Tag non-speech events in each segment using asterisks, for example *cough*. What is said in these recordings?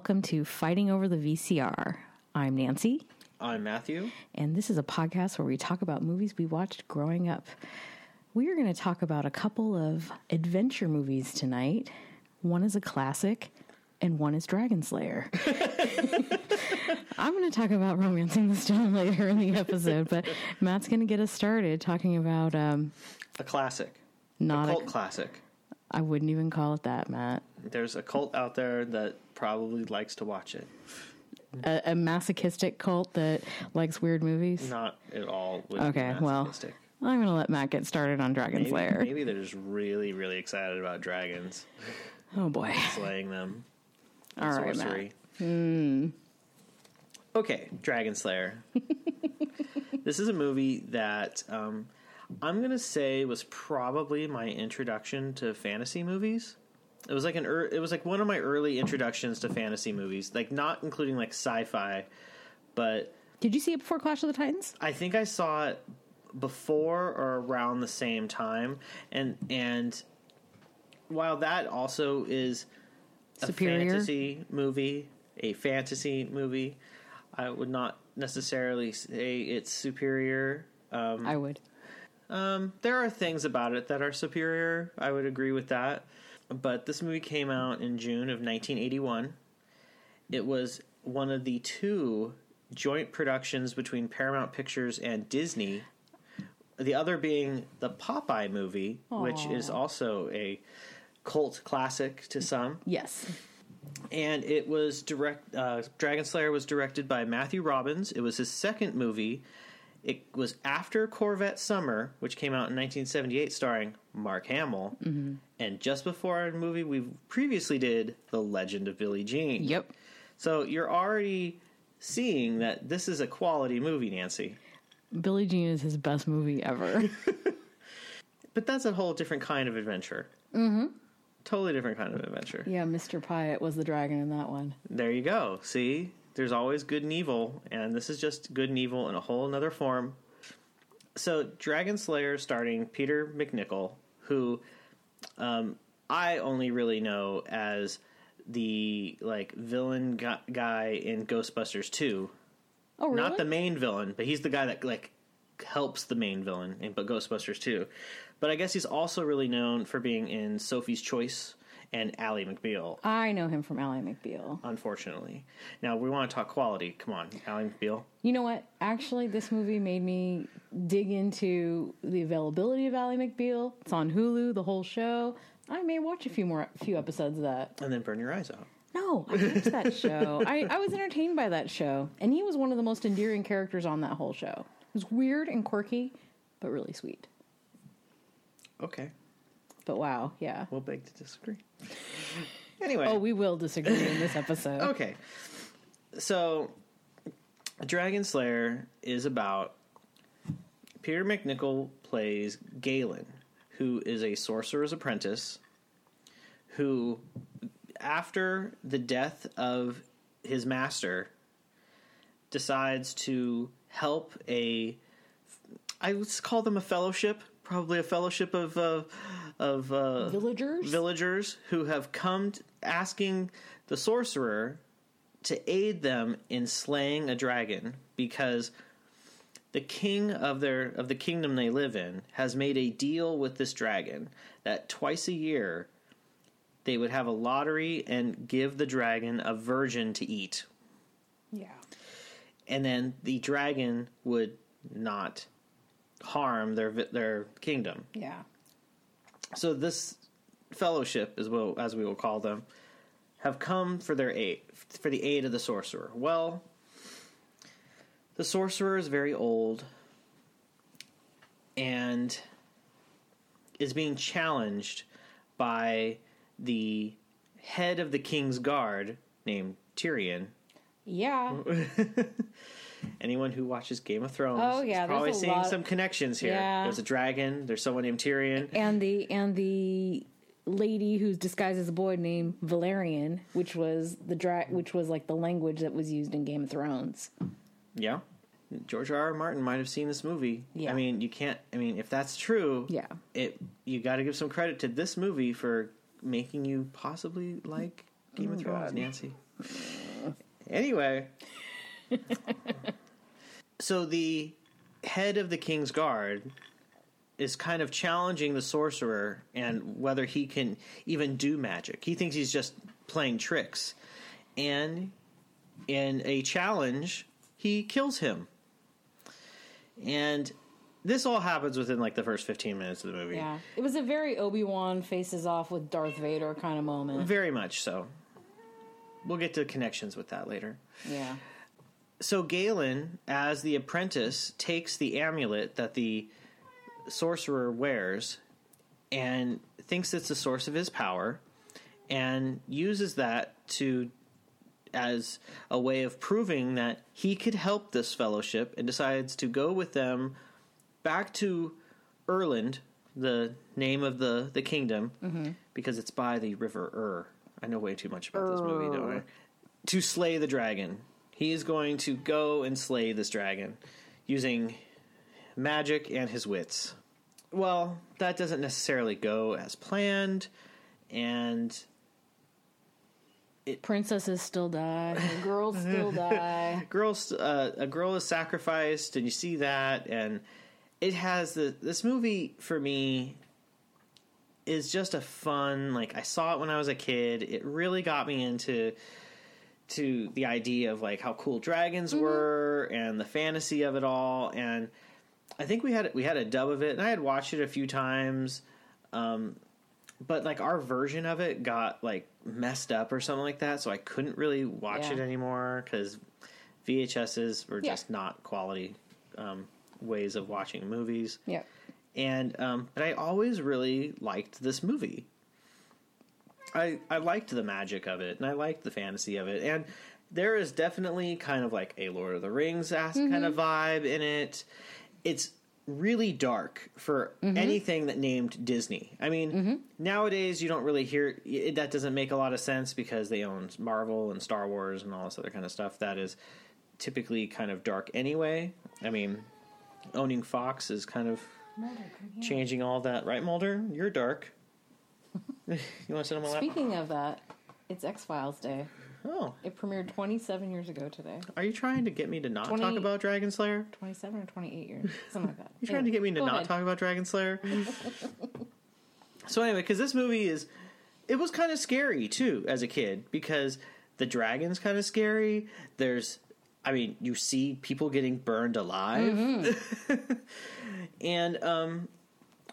Welcome to Fighting Over the VCR. I'm Nancy, I'm Matthew. and this is a podcast where we talk about movies we watched growing up. We are going to talk about a couple of adventure movies tonight. One is a classic, and one is Dragon Slayer. *laughs* I'm going to talk about Romancing the Stone later in the episode, but Matt's going to get us started talking about um, A classic. not a a cult classic. I wouldn't even call it that, Matt. There's a cult out there that probably likes to watch it. A, a masochistic cult that likes weird movies. Not at all. Okay, well. I'm going to let Matt get started on Dragon maybe, Slayer. maybe they're just really, really excited about dragons, Oh boy. slaying them. All and sorcery. Matt. Okay, Dragon Slayer. *laughs* this is a movie that um, I'm gonna say was probably my introduction to fantasy movies. It was like an er- it was like one of my early introductions to fantasy movies, like not including like sci-fi, but Did you see it before Clash of the Titans? I think I saw it before or around the same time, and and while that also is a Superior? fantasy movie, a fantasy movie, I would not necessarily say it's superior. Um, I would. um, there are things about it that are superior. I would agree with that. But this movie came out in June of 1981. It was one of the two joint productions between Paramount Pictures and Disney. The other being the Popeye movie, which is also a cult classic to some Yes. and it was direct. Uh, Dragon Slayer was directed by Matthew Robbins. It was his second movie. It was after Corvette Summer, which came out in 1978, starring Mark Hamill, and just before our movie we previously did, The Legend of Billie Jean. Yep. So you're already seeing that this is a quality movie, Nancy. Billie Jean is his best movie ever. *laughs* *laughs* But that's a whole different kind of adventure. Mm-hmm. Totally different kind of adventure. yeah, Mr. Pyatt was the dragon in that one. There you go. See, there's always good and evil, and this is just good and evil in a whole another form. So, Dragon Slayer, starting Peter MacNicol, who um, I only really know as the like villain guy in Ghostbusters 2. Oh, really? Not the main villain, but he's the guy that like helps the main villain in but Ghostbusters 2. But I guess he's also really known for being in Sophie's Choice and Ally McBeal I know him from Ally McBeal. unfortunately. Now we want to talk quality. Come on, Alan McBeal. You know what? Actually, this movie made me dig into the availability of Ally McBeal. It's on Hulu, the whole show. I may watch a few more, few episodes of that. And then burn your eyes out. No, I watched that show. *laughs* I, I was entertained by that show, and he was one of the most endearing characters on that whole show. It was weird and quirky, but really sweet. Okay, But wow, yeah. we'll beg to disagree. Anyway, Oh, we will disagree in this episode. *laughs* okay. So, Dragon Slayer is about Peter MacNicol plays Galen, who is a sorcerer's apprentice, who, after the death of his master, decides to help a I would call them a fellowship, probably a fellowship of uh, of uh, Villagers? villagers who have come t- asking the sorcerer to aid them in slaying a dragon because the king of their of the kingdom they live in has made a deal with this dragon that twice a year they would have a lottery and give the dragon a virgin to eat yeah. and then the dragon would not harm their their kingdom. Yeah. So this fellowship, as well as we will call them, have come for their aid for the aid of the sorcerer. Well, the sorcerer is very old and is being challenged by the head of the king's guard named Tyrion. Yeah. *laughs* Anyone who watches Game of Thrones Oh, yeah, is probably seeing lot- some connections here. Yeah. There's a dragon. There's someone named Tyrion. And the and the lady who's disguised as a boy named Valerian, which was the dra- which was like the language that was used in Game of Thrones. Yeah. George R. R. Martin might have seen this movie. Yeah. I mean, you can't. I mean, if that's true, Yeah. it you got to give some credit to this movie for making you possibly like Game of Oh, Thrones, God. Nancy. Anyway, *laughs* so the head of the King's Guard is kind of challenging the sorcerer and whether he can even do magic. He thinks he's just playing tricks. And in a challenge, he kills him. And this all happens within like the first 15 minutes of the movie. Yeah, it was a very Obi Wan faces off with Darth Vader kind of moment. Very much so. We'll get to connections with that later. Yeah, So Galen, as the apprentice, takes the amulet that the sorcerer wears and thinks it's the source of his power and uses that to as a way of proving that he could help this fellowship and decides to go with them back to Urland, the name of the, the kingdom, mm-hmm. because it's by the river Ur. I know way too much about this movie, don't I? To slay the dragon. He is going to go and slay this dragon using magic and his wits. Well, that doesn't necessarily go as planned, and *laughs* princesses still die, girls still *laughs* die. girls uh, a girl is sacrificed and you see that and it has the this movie for me is just a fun like i saw it when i was a kid it really got me into to the idea of like how cool dragons were and the fantasy of it all and i think we had we had a dub of it and i had watched it a few times um but like our version of it got like messed up or something like that so i couldn't really watch Yeah. it anymore because vhs's were Yeah. just not quality um, ways of watching movies yeah and um, but I always really liked this movie. I I liked the magic of it, and I liked the fantasy of it, and there is definitely kind of like a Lord of the Rings ass kind of mm-hmm. vibe in it. It's really dark for mm-hmm. anything that named Disney. I mean, mm-hmm. nowadays you don't really hear it, that doesn't make a lot of sense because they own Marvel and Star Wars and all this other kind of stuff that is typically kind of dark anyway. I mean, owning Fox is kind of changing all that, right, Mulder? You're dark. *laughs* you want to sit on my lap? Speaking of that, it's X Files Day. Oh, It premiered 27 years ago today. are you trying to get me to not 20 talk about Dragon Slayer? 27 or 28 years, something like that. *laughs* You're trying to get me to not ahead. talk about Dragon Slayer? *laughs* so anyway, because this movie is, it was kind of scary too as a kid because the dragon's kind of scary. There's, I mean, you see people getting burned alive, Mm-hmm. and um,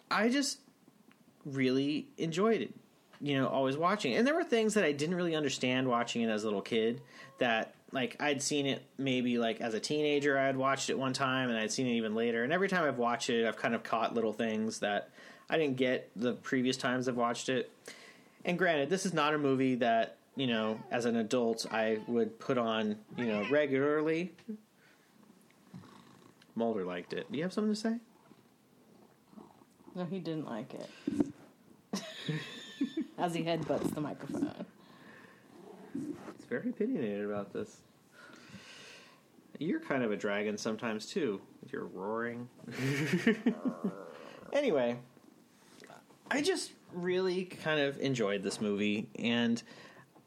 I just really enjoyed it. You know, always watching, and there were things that I didn't really understand watching it as a little kid. That like I'd seen it maybe like as a teenager, I had watched it one time, and I'd seen it even later. And every time I've watched it, I've kind of caught little things that I didn't get the previous times I've watched it. And granted, this is not a movie that you know, as an adult, I would put on you know regularly. Mulder liked it. Do you have something to say? No, he didn't like it. *laughs* As he headbutts the microphone. It's very opinionated about this. You're kind of a dragon sometimes too. with your roaring. *laughs* anyway, I just really kind of enjoyed this movie, and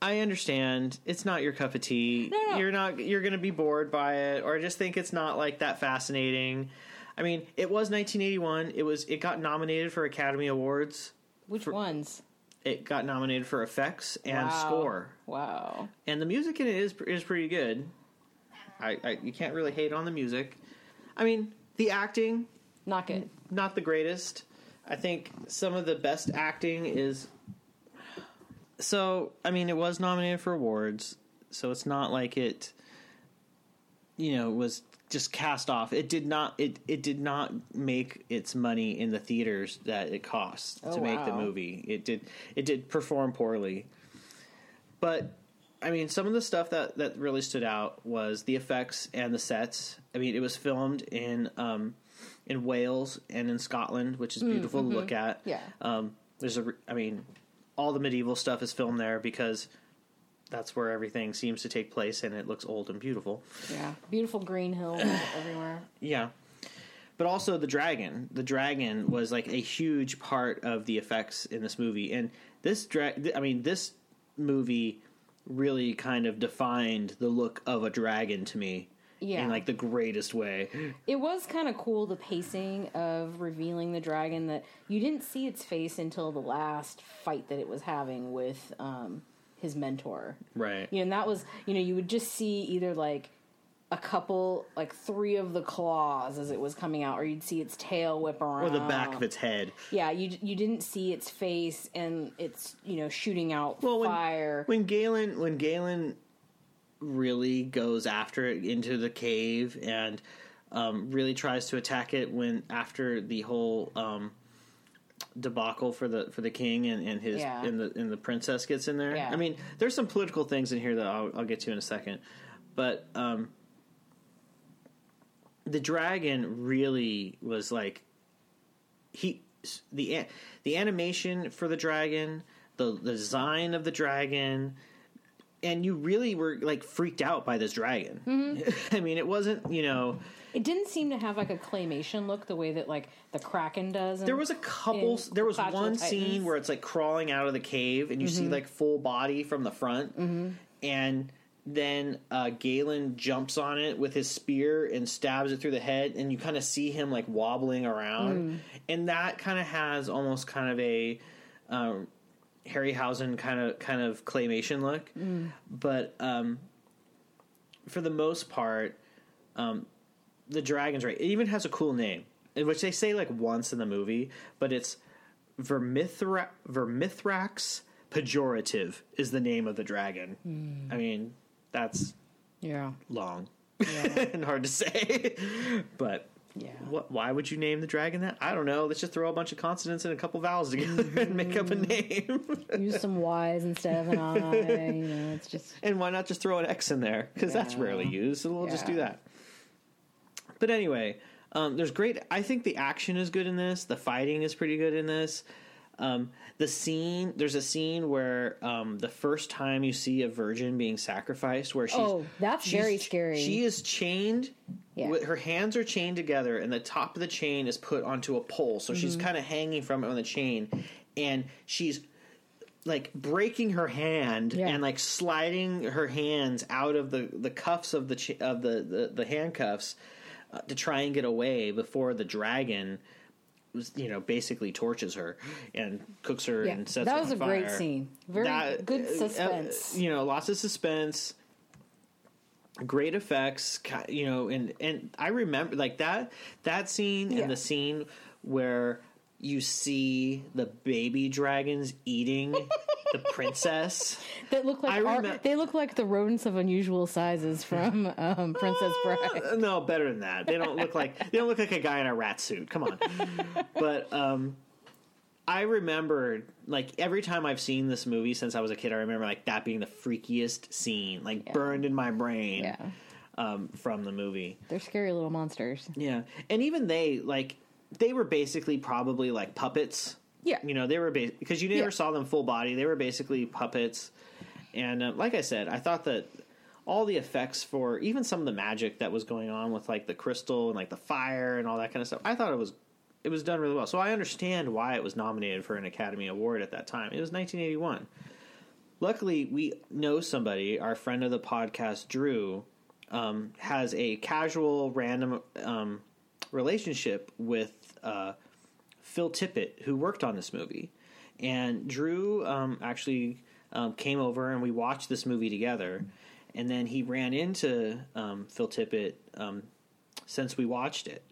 I understand it's not your cup of tea. No, no. You're not. You're going to be bored by it, or just think it's not like that fascinating. I mean, it was 1981. It was. It got nominated for Academy Awards. Which ones? It got nominated for effects and Wow. score Wow. and the music in it is is pretty good. I, I you can't really hate on the music. I mean, the acting Not good. not the greatest. I think some of the best acting is. So I mean, it was nominated for awards, so it's not like it. You know, was just cast off. It did not. It it did not make its money in the theaters that it cost Oh, to make the movie. It did. It did perform poorly. But I mean, some of the stuff that that really stood out was the effects and the sets. I mean, it was filmed in um, in Wales and in Scotland, which is beautiful to look at. Yeah. Um, there's a I mean, all the medieval stuff is filmed there because that's where everything seems to take place, and it looks old and beautiful. Yeah. Beautiful green hills *sighs* everywhere. Yeah. But also the dragon. The dragon was like a huge part of the effects in this movie. And this dra- th- I mean this movie really kind of defined the look of a dragon to me Yeah. in like the greatest way. It was kind of cool the pacing of revealing the dragon that you didn't see its face until the last fight that it was having with um, his mentor. Right. You know, and that was you know you would just see either like a couple like three of the claws as it was coming out, or you'd see its tail whip around, Or the back of its head. Yeah, you you didn't see its face and it's you know shooting out Well, when, fire. when Galen when Galen really goes after it into the cave and um, really tries to attack it when after the whole um, debacle for the for the king and, and his Yeah. and the and the princess gets in there. Yeah. I mean, there's some political things in here that I'll, I'll get to in a second, but um, the dragon really was like he the the animation for the dragon, the the design of the dragon, and you really were like freaked out by this dragon. Mm-hmm. *laughs* I mean, it wasn't you know it didn't seem to have like a claymation look the way that like the kraken does. there was a couple. There was Clash one scene where it's like crawling out of the cave, and you see like full body from the front, and then uh, Galen jumps on it with his spear and stabs it through the head, and you kind of see him like wobbling around, and that kind of has almost kind of a um, Harryhausen kind of kind of claymation look, but um, for the most part, um, the dragon's right. It even has a cool name, which they say like once in the movie, but it's Vermithra- Vermithrax Pejorative is the name of the dragon. Hmm. I mean, that's yeah long Yeah. *laughs* and hard to say, but. yeah. What, why would you name the dragon that? I don't know. Let's just throw a bunch of consonants and a couple vowels together *laughs* and make up a mm-hmm. name. *laughs* Use some Y's instead of an I. You know, it's just and why not just throw an X in there? Because that's rarely used, so we'll just do that. But anyway, um, there's great. I think the action is good in this. The fighting is pretty good in this. Um, the scene, there's a scene where um, the first time you see a virgin being sacrificed, where she's Oh, that's she's- very scary. She is chained. Yeah. With, her hands are chained together, and the top of the chain is put onto a pole, so she's Mm-hmm. kind of hanging from it on the chain, and she's like breaking her hand Yeah. and like sliding her hands out of the, the cuffs of the ch- of the the, the handcuffs uh, to try and get away before the dragon was you know basically torches her and cooks her yeah. and sets her. That her was a great fire. scene. Very That- good uh, uh, suspense. you know, lots of suspense. Great effects, you know, and and I remember like that that scene Yeah. and the scene where you see the baby dragons eating *laughs* the princess. *laughs* that look like they look like the rodents of unusual sizes from um, Princess Bride. Uh, no, better than that. They don't look like they don't look like a guy in a rat suit. Come on. but um I remember like every time I've seen this movie since I was a kid, I remember like that being the freakiest scene, like Yeah. burned in my brain Yeah, um, from the movie. they're scary little monsters. Yeah, and even they like they were basically probably like puppets. Yeah. you know they were ba- because you never Yeah. saw them full body. They were basically puppets, and uh, like I said, I thought that all the effects for even some of the magic that was going on with like the crystal and like the fire and all that kind of stuff, I thought it was it was done really well. So I understand why it was nominated for an Academy Award at that time. It was 1981. Luckily, we know somebody, our friend of the podcast, Drew, um, has a casual, random um, relationship with uh, Phil Tippett, who worked on this movie. And Drew um, actually um, came over and we watched this movie together. And then he ran into um, Phil Tippett um, since we watched it.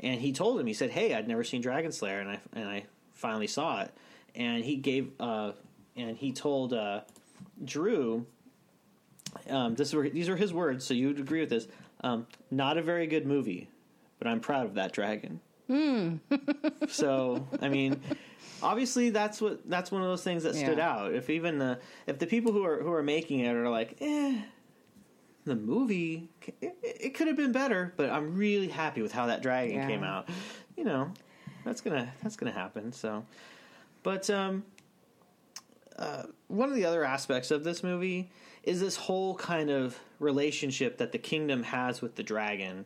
And he told him, he said, "Hey, I'd never seen Dragon Slayer, and I and I finally saw it." And he gave, uh, and he told uh, Drew, um, this were these are his words, so you'd agree with this. Um, not a very good movie, but I'm proud of that dragon. So I mean, obviously that's what that's one of those things that stood Yeah. out. If even the if the people who are who are making it are like, eh, the movie it, it could have been better, but I'm really happy with how that dragon Yeah. came out. You know, that's gonna that's gonna happen. So, but um, uh, one of the other aspects of this movie is this whole kind of relationship that the kingdom has with the dragon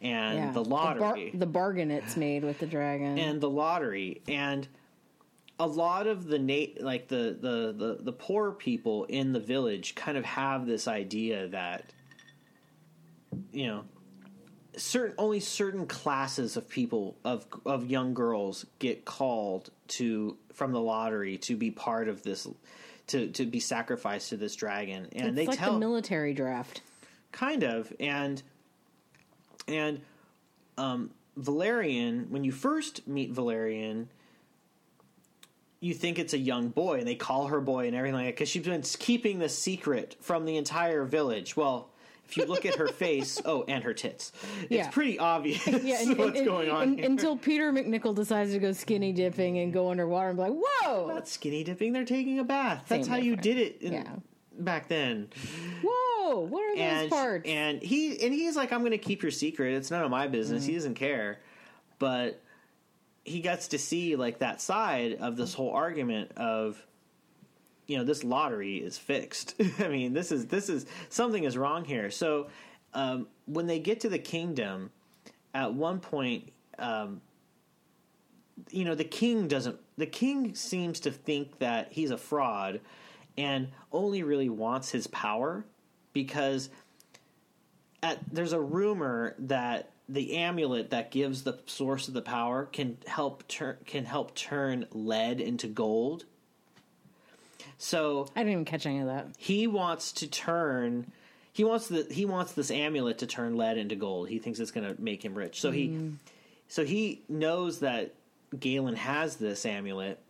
and Yeah, the bar- lottery. the, bargain it's made with the dragon. and the lottery. And a lot of the na- like the, the the the poor people in the village kind of have this idea that you know certain only certain classes of people of of young girls get called to from the lottery to be part of this to to be sacrificed to this dragon. And it's they like tell the military draft. kind of. And and um valerian when you first meet valerian you think it's a young boy and they call her boy and everything like that because she's been keeping the secret from the entire village well if you look at her *laughs* face oh and her tits it's Yeah. pretty obvious *laughs* Yeah, and, *laughs* what's and- going on and- here. until Peter MacNicol decides to go skinny dipping and go underwater and be like, "Whoa, not skinny dipping they're taking a bath that's Same how you did it in, Yeah. Back then whoa, what are those and parts?" and he and he's like, I'm going to keep your secret. It's none of my business. Mm-hmm. He doesn't care, but he gets to see like that side of this whole argument of you know this lottery is fixed. *laughs* I mean, this is this is something is wrong here. So um, when they get to the kingdom, at one point. Um, you know the king doesn't the king seems to think that he's a fraud and only really wants his power because at there's a rumor that the amulet that gives the source of the power can help turn can help turn lead into gold so I didn't even catch any of that. he wants to turn he wants the he wants this amulet to turn lead into gold. He thinks it's going to make him rich. So he mm. so he knows that Galen has this amulet.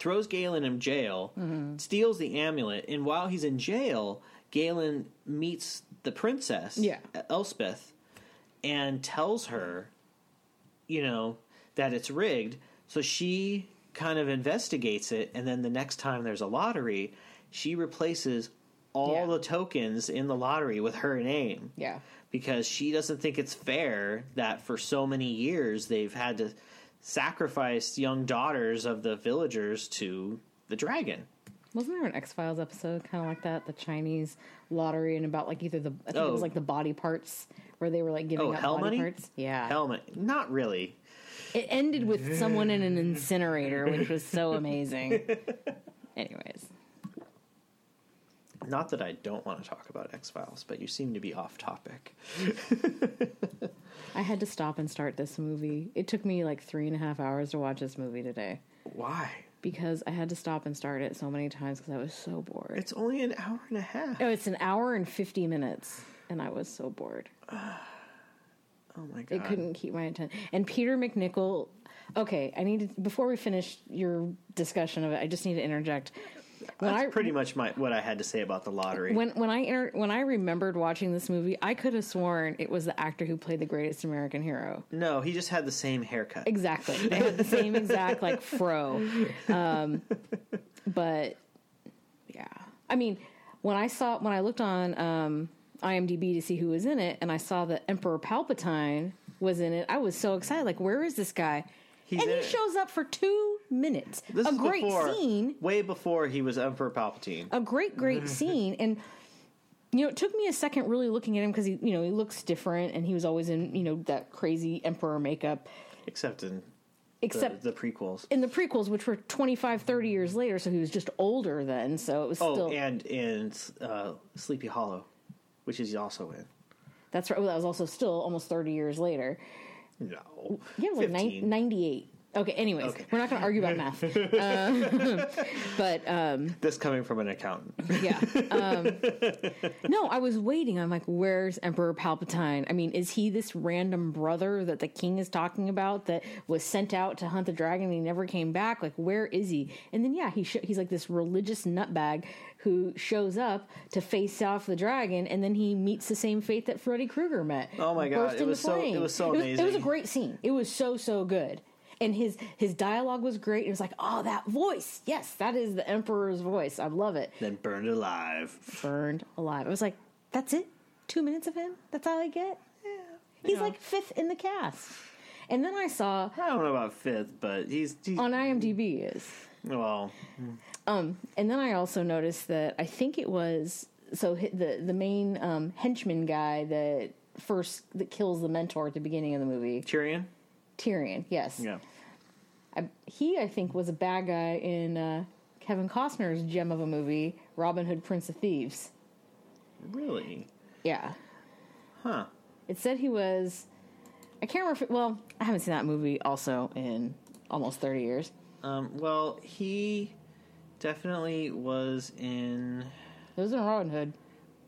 Throws Galen in jail, mm-hmm. steals the amulet, and while he's in jail, Galen meets the princess, Yeah. Elspeth, and tells her, you know, that it's rigged. So she kind of investigates it, and then the next time there's a lottery, she replaces all Yeah. the tokens in the lottery with her name Yeah, because she doesn't think it's fair that for so many years they've had to sacrifice young daughters of the villagers to the dragon. wasn't there an X Files episode kind of like that, the Chinese lottery, and about like either the I think it Oh. was like the body parts where they were like giving Oh, up hell body money? parts. Yeah, Helmet, not really. it ended with someone in an incinerator, which was so amazing. *laughs* Anyways, Not that I don't want to talk about X Files, but you seem to be off topic. I had to stop and start this movie. It took me like three and a half hours to watch this movie today Why? because I had to stop and start it so many times because I was so bored. It's only an hour and a half. oh, it's an hour and fifty minutes, and I was so bored. *sighs* Oh my god! It couldn't keep my attention. And Peter MacNicol. Okay, I need to before we finish your discussion of it. I just need to interject. When That's I pretty much my what I had to say about the lottery. when when I inter, when I remembered watching this movie, I could have sworn it was the actor who played the greatest American hero. no, he just had the same haircut. Exactly, *laughs* they had the same exact like fro. Um, but yeah, I mean, when I saw when I looked on um, IMDb to see who was in it, and I saw that Emperor Palpatine was in it, I was so excited. Like, where is this guy? He's and he it. shows up for two minutes. This a is great before, scene. way before he was Emperor Palpatine. a great great *laughs* scene and you know it took me a second really looking at him because he you know he looks different and he was always in you know that crazy emperor makeup except in the, except the prequels. in the prequels which were 25 30 years later so he was just older then so it was Oh, still and in uh, Sleepy Hollow, which is also in. that's right well, that was also still almost 30 years later No, yeah like 15. 98 okay anyways Okay. we're not going to argue about math *laughs* um, *laughs* but um this coming from an accountant. Yeah. *laughs* Um, no, I was waiting. I'm like, where's Emperor Palpatine? I mean, is he this random brother that the king is talking about that was sent out to hunt the dragon and he never came back? Like, where is he? And then, yeah, he sh- he's like this religious nutbag who shows up to face off the dragon, and then he meets the same fate that Freddy Krueger met. Oh my God, it was so- it flame. was so It was, it was a great scene. It was so so good. And his his dialogue was great. It was like, oh, that voice. Yes, that is the Emperor's voice. I love it then burned alive. burned alive. I was like, that's it? Two minutes of him? That's all I get? He's Yeah. like fifth in the cast. And then I saw I don't know about fifth, but he's, he's on IMDb he is. Well. Um, and then I also noticed that I think it was so the the main um, henchman guy that first that kills the mentor at the beginning of the movie, Tyrion. Tyrion. Yes. Yeah, I, he I think was a bad guy in uh, Kevin Costner's gem of a movie, Robin Hood, Prince of Thieves. Really? Yeah, Huh. it said he was. I can't remember. If, well, I haven't seen that movie also in almost thirty years. Um, well, he definitely was in. It was in Robin Hood.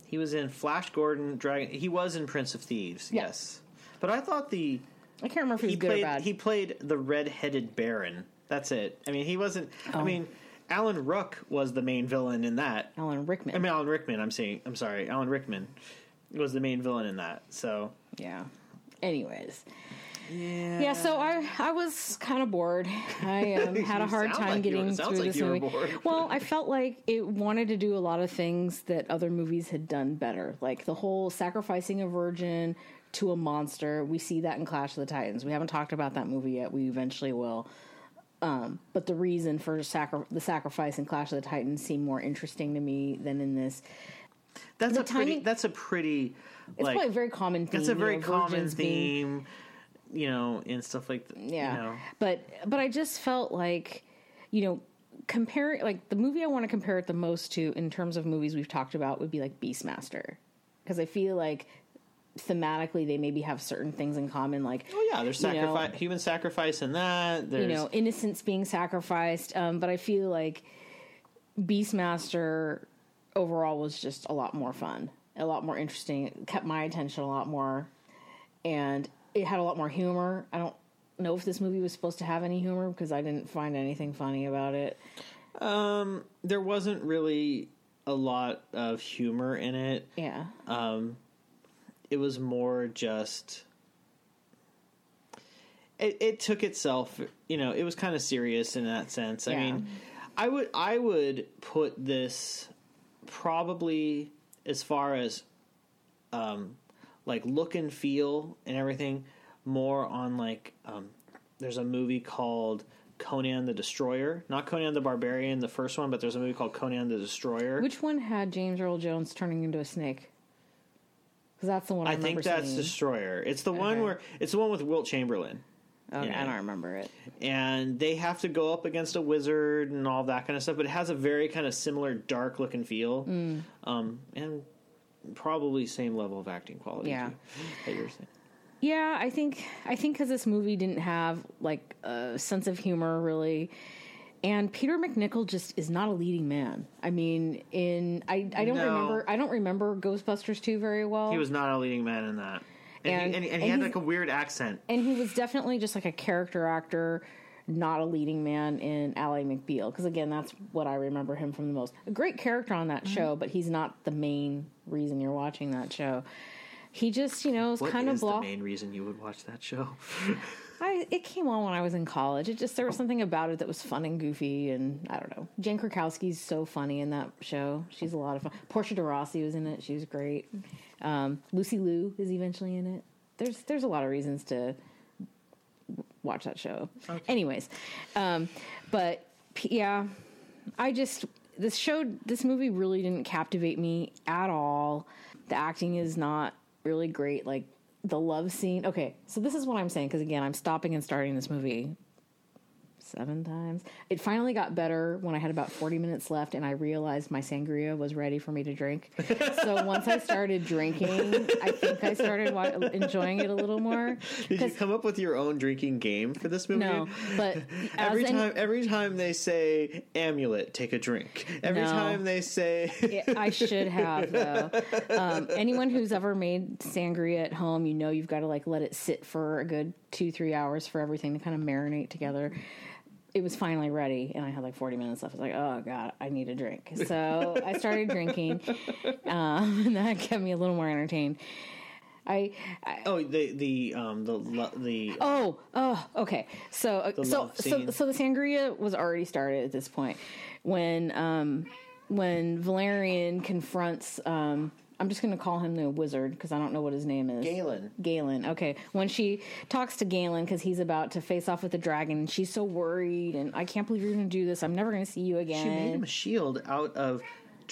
He was in Flash Gordon, Dragon. He was in Prince of Thieves. Yeah. Yes, but I thought the I can't remember if he he played bad. he played the red-headed Baron. That's it. I mean, he wasn't. Oh. I mean, Alan Rook was the main villain in that. Alan Rickman. I mean, Alan Rickman. I'm saying. I'm sorry, Alan Rickman was the main villain in that. So yeah. Anyways, yeah, yeah. So I I was kind of bored. I *laughs* um, had a hard time like you were- getting through like this movie. Well, I *laughs* felt like it wanted to do a lot of things that other movies had done better, like the whole sacrificing a virgin to a monster. We see that in Clash of the Titans. We haven't talked about that movie yet. We eventually will. Um, but the reason for sacri- the sacrifice in Clash of the Titans seemed more interesting to me than in this. that's the a pretty. That's a pretty. It's like, probably a very common theme. That's a you very know, common virgins being- theme. You know, and stuff like that. Yeah. You know. But but I just felt like, you know, compare like the movie I want to compare it the most to in terms of movies we've talked about would be like Beastmaster. Because I feel like thematically they maybe have certain things in common like Oh yeah, there's You know- sacrifice, human sacrifice in that. There's, you know innocence being sacrificed um, but i feel like beastmaster overall was just a lot more fun a lot more interesting it kept my attention a lot more and it had a lot more humor i don't know if this movie was supposed to have any humor because i didn't find anything funny about it um, there wasn't really a lot of humor in it. yeah Um, it was more just. It, it took itself, you know, it was kind of serious in that sense. I Yeah. mean, I would I would put this probably as far as um like look and feel and everything more on like um there's a movie called Conan the Destroyer, not Conan the Barbarian, the first one, but there's a movie called Conan the Destroyer. which one had james earl jones turning into a snake because that's the one i, I think that's seeing. Destroyer. It's the one Okay. where it's the one with Wilt Chamberlain, okay, yeah. i don't remember it and they have to go up against a wizard and all that kind of stuff. But it has a very kind of similar dark look and feel, Mm. um, and probably same level of acting quality. Yeah. too, that you're saying. Yeah, I think I think because this movie didn't have like a sense of humor really, and Peter MacNicol just is not a leading man. I mean, in I I don't No. remember I don't remember Ghostbusters two very well. He was not a leading man in that, and, And- he, and, and he had like a weird accent. and he was definitely just like a character actor, not a leading man in Ally McBeal. Because again, that's what I remember him from the most. A great character on Mm-hmm. that show, but he's not the main reason you're watching that show. He just, you know, is What kind of is blah. the main reason you would watch that show? *laughs* I it came on when I was in college. It just there was something about it that was fun and goofy, and I don't know. Jane Krakowski's so funny in that show. She's a lot of fun. Portia de Rossi was in it. She was great. Um, Lucy Liu is eventually in it. There's there's a lot of reasons to watch that show. Anyways, um, but yeah, I just this show this movie really didn't captivate me at all. The acting is not really great. Like the love scene. Okay, so this is what I'm saying because again, I'm stopping and starting this movie seven times. It finally got better when I had about 40 minutes left and I realized my sangria was ready for me to drink. so *laughs* once I started drinking, I think I started wa- enjoying it a little more. Did you come up with your own drinking game for this movie? no, but *laughs* Every time, every time they say amulet, take a drink. Every No. time they say, It- I should have though. *laughs* Um, anyone who's ever made sangria at home, you know you've got to like let it sit for a good two three hours for everything to kind of marinate together. It was finally ready, and I had like forty minutes left. I was like, "Oh God, I need a drink." So I started drinking, *laughs* um, *laughs* and that kept me a little more entertained. I, I oh, the the um the lo- the Oh, oh, okay. So, uh, so, so, so the sangria was already started at this point when, um, when Valerian confronts. Um, I'm just going to call him the wizard because I don't know what his name is. Galen. Galen. Okay. When she talks to Galen because he's about to face off with the dragon, and she's so worried, and I can't believe you're going to do this. I'm never going to see you again. She made him a shield out of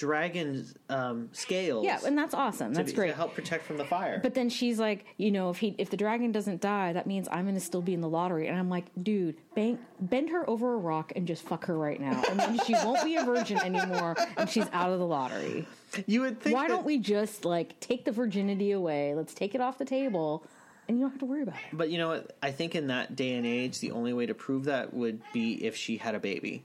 dragon um, scales. Yeah, and that's awesome. to That's be- great. to help protect from the fire. But then she's like, you know, if he if the dragon doesn't die, that means I'm gonna still be in the lottery. And I'm like, dude, bang, bend her over a rock and just fuck her right now, and then she won't be a virgin anymore, and she's out of the lottery. you would think Why that- don't we just like take the virginity away? Let's take it off the table, and you don't have to worry about it. But you know what? I think in that day and age, the only way to prove that would be if she had a baby.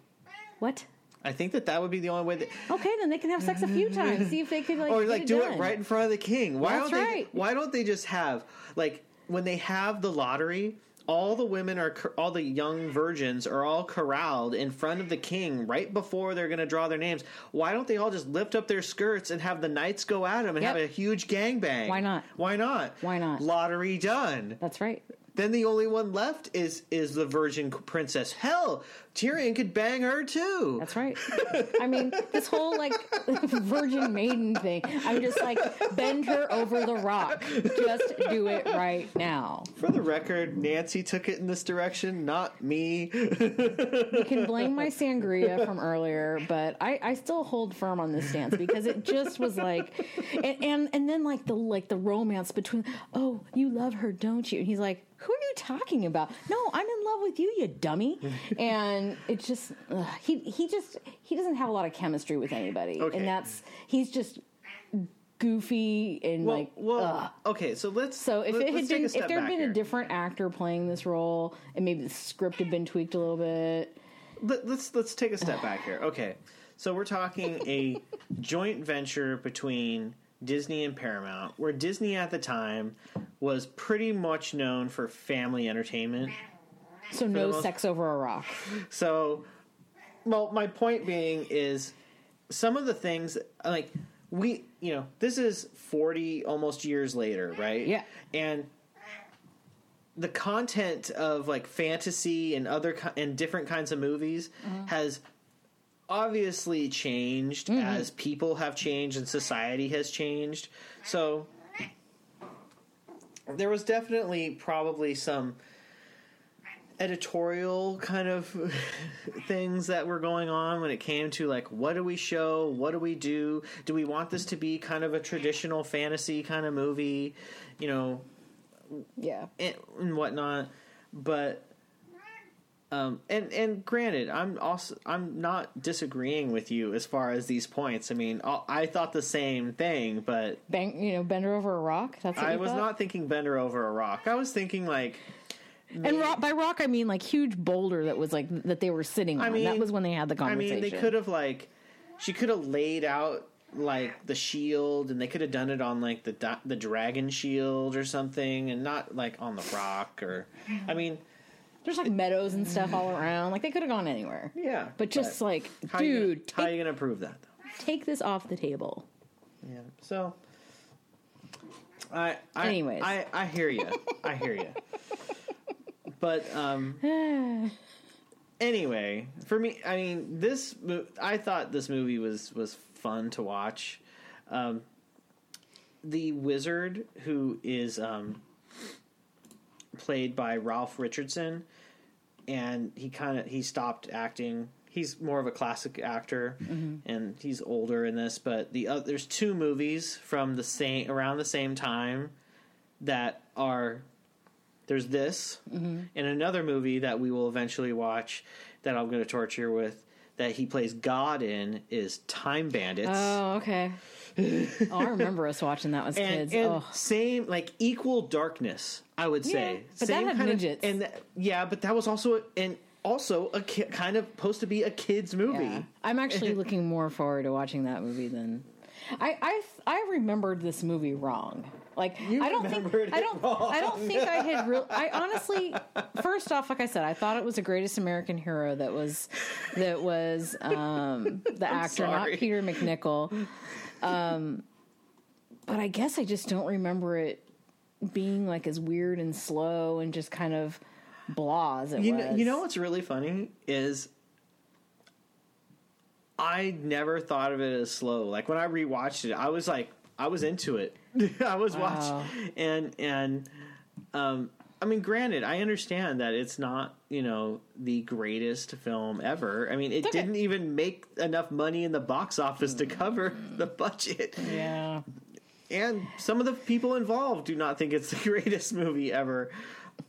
What? I think that that would be the only way that, Okay, then they can have sex a few times. *laughs* See if they could like, or like it do done. it right in front of the king. Why That's don't they? right. Why don't they just have like when they have the lottery? All the women are, all the young virgins are all corralled in front of the king right before they're going to draw their names. Why don't they all just lift up their skirts and have the knights go at them and Yep. have a huge gangbang? Why not? Why not? Why not? Lottery done. That's right. Then the only one left is is the virgin princess. Hell, Tyrion could bang her too. That's right. I mean, this whole like *laughs* virgin maiden thing. I'm just like bend her over the rock. Just do it right now. For the record, Nancy took it in this direction, not me. You can blame my sangria from earlier, but I, I still hold firm on this stance because it just was like, and, and and then like the like the romance between. Oh, you love her, don't you? And he's like, who are you talking about? No, I'm in love with you, you dummy. And it's just ugh, he he just he doesn't have a lot of chemistry with anybody, Okay. and that's he's just goofy and well, like well, ugh. okay. So let's. So if let- it had been, if there had been a different actor playing this role, and maybe the script had been tweaked a little bit, Let, let's let's take a step back here. Okay, so we're talking a *laughs* joint venture between Disney and Paramount, where Disney at the time was pretty much known for family entertainment. So no most- sex over a rock. So, well, my point being is some of the things like we, you know, this is 40 almost years later, right? Yeah. And the content of like fantasy and other and different kinds of movies mm-hmm. has obviously changed mm-hmm. as people have changed and society has changed. So there was definitely probably some editorial kind of *laughs* things that were going on when it came to like what do we show what do we do do we want this to be kind of a traditional fantasy kind of movie you know Yeah. and, and whatnot but um and and granted i'm also i'm not disagreeing with you as far as these points i mean i I thought the same thing but Bang, you know, bender over a rock. That's i was thought? not thinking bender over a rock i was thinking like And rock, by rock, I mean like huge boulder that was like that they were sitting on. I mean, that was when they had the conversation. I mean, they could have like she could have laid out like the shield, and they could have done it on like the the dragon shield or something, and not like on the rock. Or I mean, There's like meadows and stuff all around. Like they could have gone anywhere. yeah, But just like, how you gonna- dude, how are you gonna prove that? Though? take this off the table. Yeah. So, I, I Anyways. I I hear you. I hear you. *laughs* But um, *sighs* anyway, for me, I mean, this I thought this movie was was fun to watch. Um, the wizard who is um, played by Ralph Richardson, and he kind of he stopped acting. He's more of a classic actor, and he's older in this. But the uh, there's two movies from the same around the same time that are there's this mm-hmm. and another movie that we will eventually watch that I'm going to torture with that he plays God in is Time Bandits. Oh, okay. oh, I remember us watching that as *laughs* and, kids. and oh, same like equal darkness, I would say. Yeah, but that same had kind midgets. Of, and th- yeah, but that was also and also a ki- kind of supposed to be a kids movie. yeah. I'm actually *laughs* looking more forward to watching that movie than I. I I remembered this movie wrong. Like You I don't think I don't wrong. I don't think I had real. I honestly, first off, like I said, I thought it was the greatest American hero that was that was um, the *laughs* actor, sorry. not Peter MacNicol. Um, but I guess I just don't remember it being like as weird and slow and just kind of blah as it You was. know, you know what's really funny is I never thought of it as slow. Like when I rewatched it, I was like, I was into it. *laughs* I was Wow. watching, and and um, I mean, granted, I understand that it's not, you know, the greatest film ever. I mean, it okay. didn't even make enough money in the box office to cover *laughs* the budget. Yeah. And some of the people involved do not think it's the *laughs* greatest movie ever.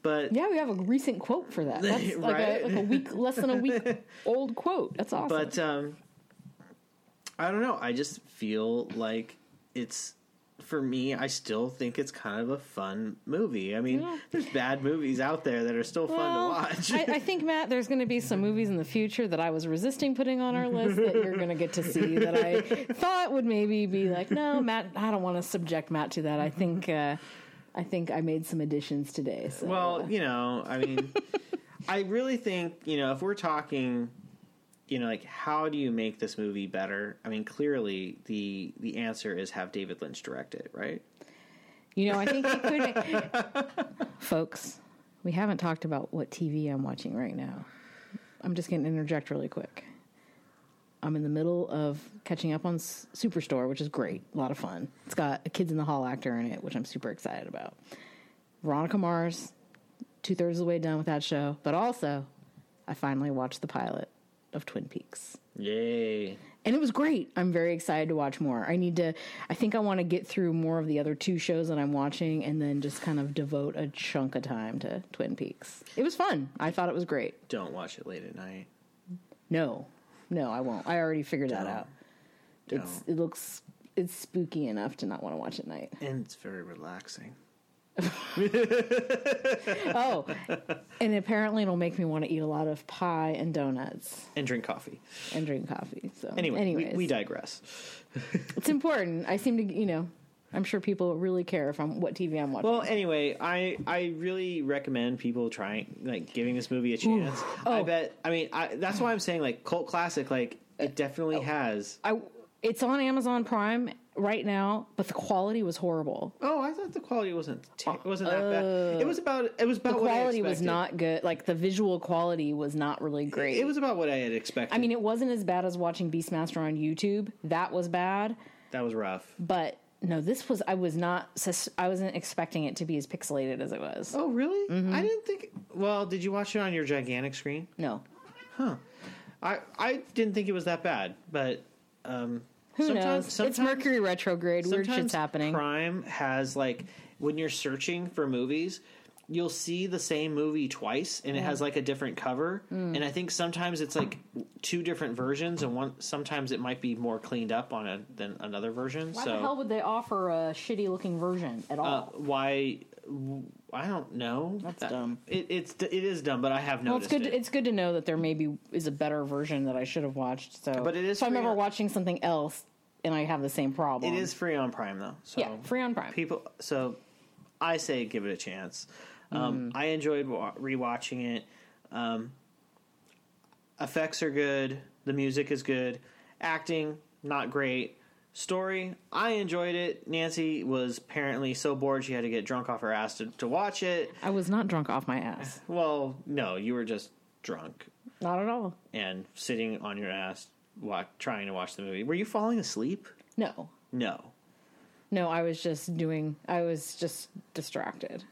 But Yeah, we have a recent quote for that. That's like, Right? a, like a week, less than a week old quote. That's awesome. but um I don't know. I just feel like it's for me, I still think it's kind of a fun movie. I mean, Yeah. there's bad movies out there that are still fun to watch. I, I think Matt, there's going to be some movies in the future that I was resisting putting on our list that you're going to get to see *laughs* that I thought would maybe be like, no, Matt, I don't want to subject Matt to that. I think, uh, I think I made some additions today. So, Well, you know, I mean, *laughs* I really think, you know, if we're talking, you know, like how do you make this movie better? I mean, clearly the the answer is have David Lynch direct it, right? you know, I think you could, *laughs* folks. We haven't talked about what TV I'm watching right now. I'm just going to interject really quick. I'm in the middle of catching up on S- Superstore, which is great, a lot of fun. It's got a Kids in the Hall actor in it, which I'm super excited about. Veronica Mars, two thirds of the way done with that show, but also I finally watched the pilot of Twin Peaks. Yay. And it was great. I'm very excited to watch more. I need to, I think I want to get through more of the other two shows that I'm watching and then just kind of devote a chunk of time to Twin Peaks. It was fun. I thought it was great. Don't watch it late at night. No, no, I won't. I already figured that out. Don't. It's, it looks, it's spooky enough to not want to watch at night. And it's very relaxing. *laughs* Oh, and apparently it'll make me want to eat a lot of pie and donuts And drink coffee. and drink coffee. So, Anyway, anyways, we, we digress. *laughs* it's important. I seem to, you know, I'm sure people really care if I'm what TV I'm watching. Well, anyway, I I really recommend people trying like giving this movie a chance. I Oh. bet. I mean, I, that's why I'm saying like cult classic. Like it uh, definitely oh. has. I it's on Amazon Prime right now, but the quality was horrible. Oh, I thought the quality wasn't ta- wasn't that bad. It was about it was about The what I quality was not good. Like the visual quality was not really great. It was about what I had expected. I mean, it wasn't as bad as watching Beastmaster on YouTube. That was bad, that was rough. but no, this was. I was not. sus- I wasn't expecting it to be as pixelated as it was. Oh, really? Mm-hmm. I didn't think. Well, did you watch it on your gigantic screen? No, Huh. I I didn't think it was that bad, but um, who sometimes, knows? Sometimes, it's Mercury retrograde. Weird shit's happening. Prime has like when you're searching for movies, you'll see the same movie twice, and it has like a different cover. Mm. And I think sometimes it's like two different versions, and one sometimes it might be more cleaned up on a than another version. Why so the hell would they offer a shitty looking version at uh, all? why? I don't know. That's That- dumb. It, it's it is dumb, but I have well, it's good. it. It's good to know that there maybe is a better version that I should have watched. So, But it is if I'm ever on- watching something else and I have the same problem, It is free on Prime though. So yeah, free on Prime. people. So I say give it a chance. Um, Mm. I enjoyed wa- rewatching it. Um, effects are good. The music is good. Acting not great. Story I enjoyed it. Nancy was apparently so bored she had to get drunk off her ass to, to watch it. I was not drunk off my ass. Well, no, you were just drunk Not at all. and sitting on your ass wa- trying to watch the movie. Were you falling asleep? No, No. no. I was just doing. I was just distracted.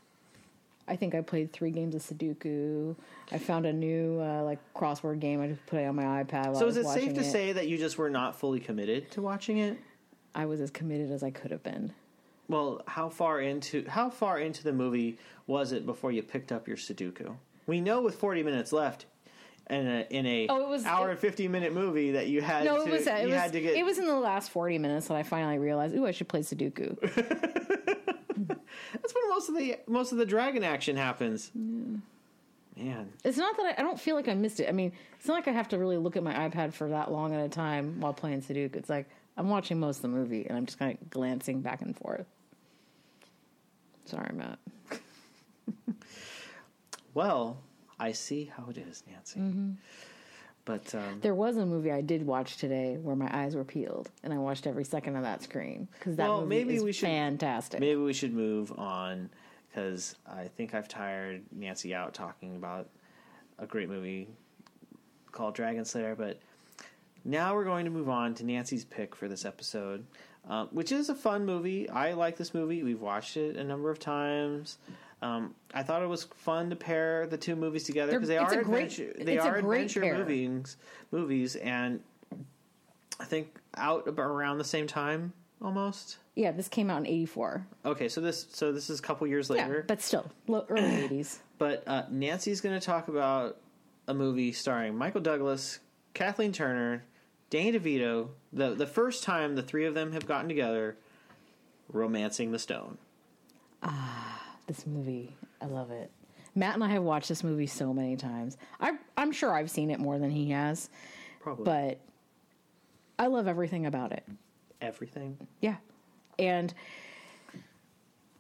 I think I played three games of Sudoku. I found a new uh, like crossword game. I just put it on my iPad. While So is was it safe to say that you just were not fully committed to watching it? I was as committed as I could have been? Well, how far into how far into the movie was it before you picked up your Sudoku? We know with 40 minutes left in a in a Oh, it was- hour it- and 50 minute movie that you had No, to it was. It was. to get It was in the last forty minutes that I finally realized. Ooh, I should play Sudoku. *laughs* That's when most of the most of the dragon action happens. Man, It's not that I, I don't feel like I missed it. I mean, it's not like I have to really look at my iPad for that long at a time while playing Sudoku. It's like I'm watching most of the movie and I'm just kind of glancing back and forth. Sorry, Matt. *laughs* well, I see how it is, Nancy. Mm-hmm. But um, There was a movie I did watch today where my eyes were peeled and I watched every second of that screen because that Well, movie maybe is we should- fantastic. maybe we should move on because I think I've tired Nancy out talking about a great movie called Dragon Slayer. But now we're going to move on to Nancy's pick for this episode, um, which is a fun movie. I like this movie. We've watched it a number of times. Um, I thought it was fun to pair the two movies together because they are a great- adventure. They are adventure pair. movies. Movies, and I think out around the same time almost. Yeah, this came out in '84. Okay, so this so this is a couple years Yeah, later. but still, early *clears throat* '80s. But uh, Nancy's going to talk about a movie starring Michael Douglas, Kathleen Turner, Danny DeVito. The the first time the three of them have gotten together, romancing the stone. Ah, this movie, I love it. Matt and I have watched this movie so many times. I, I'm sure I've seen it more than he has, Probably but I love everything about it. everything. Yeah. And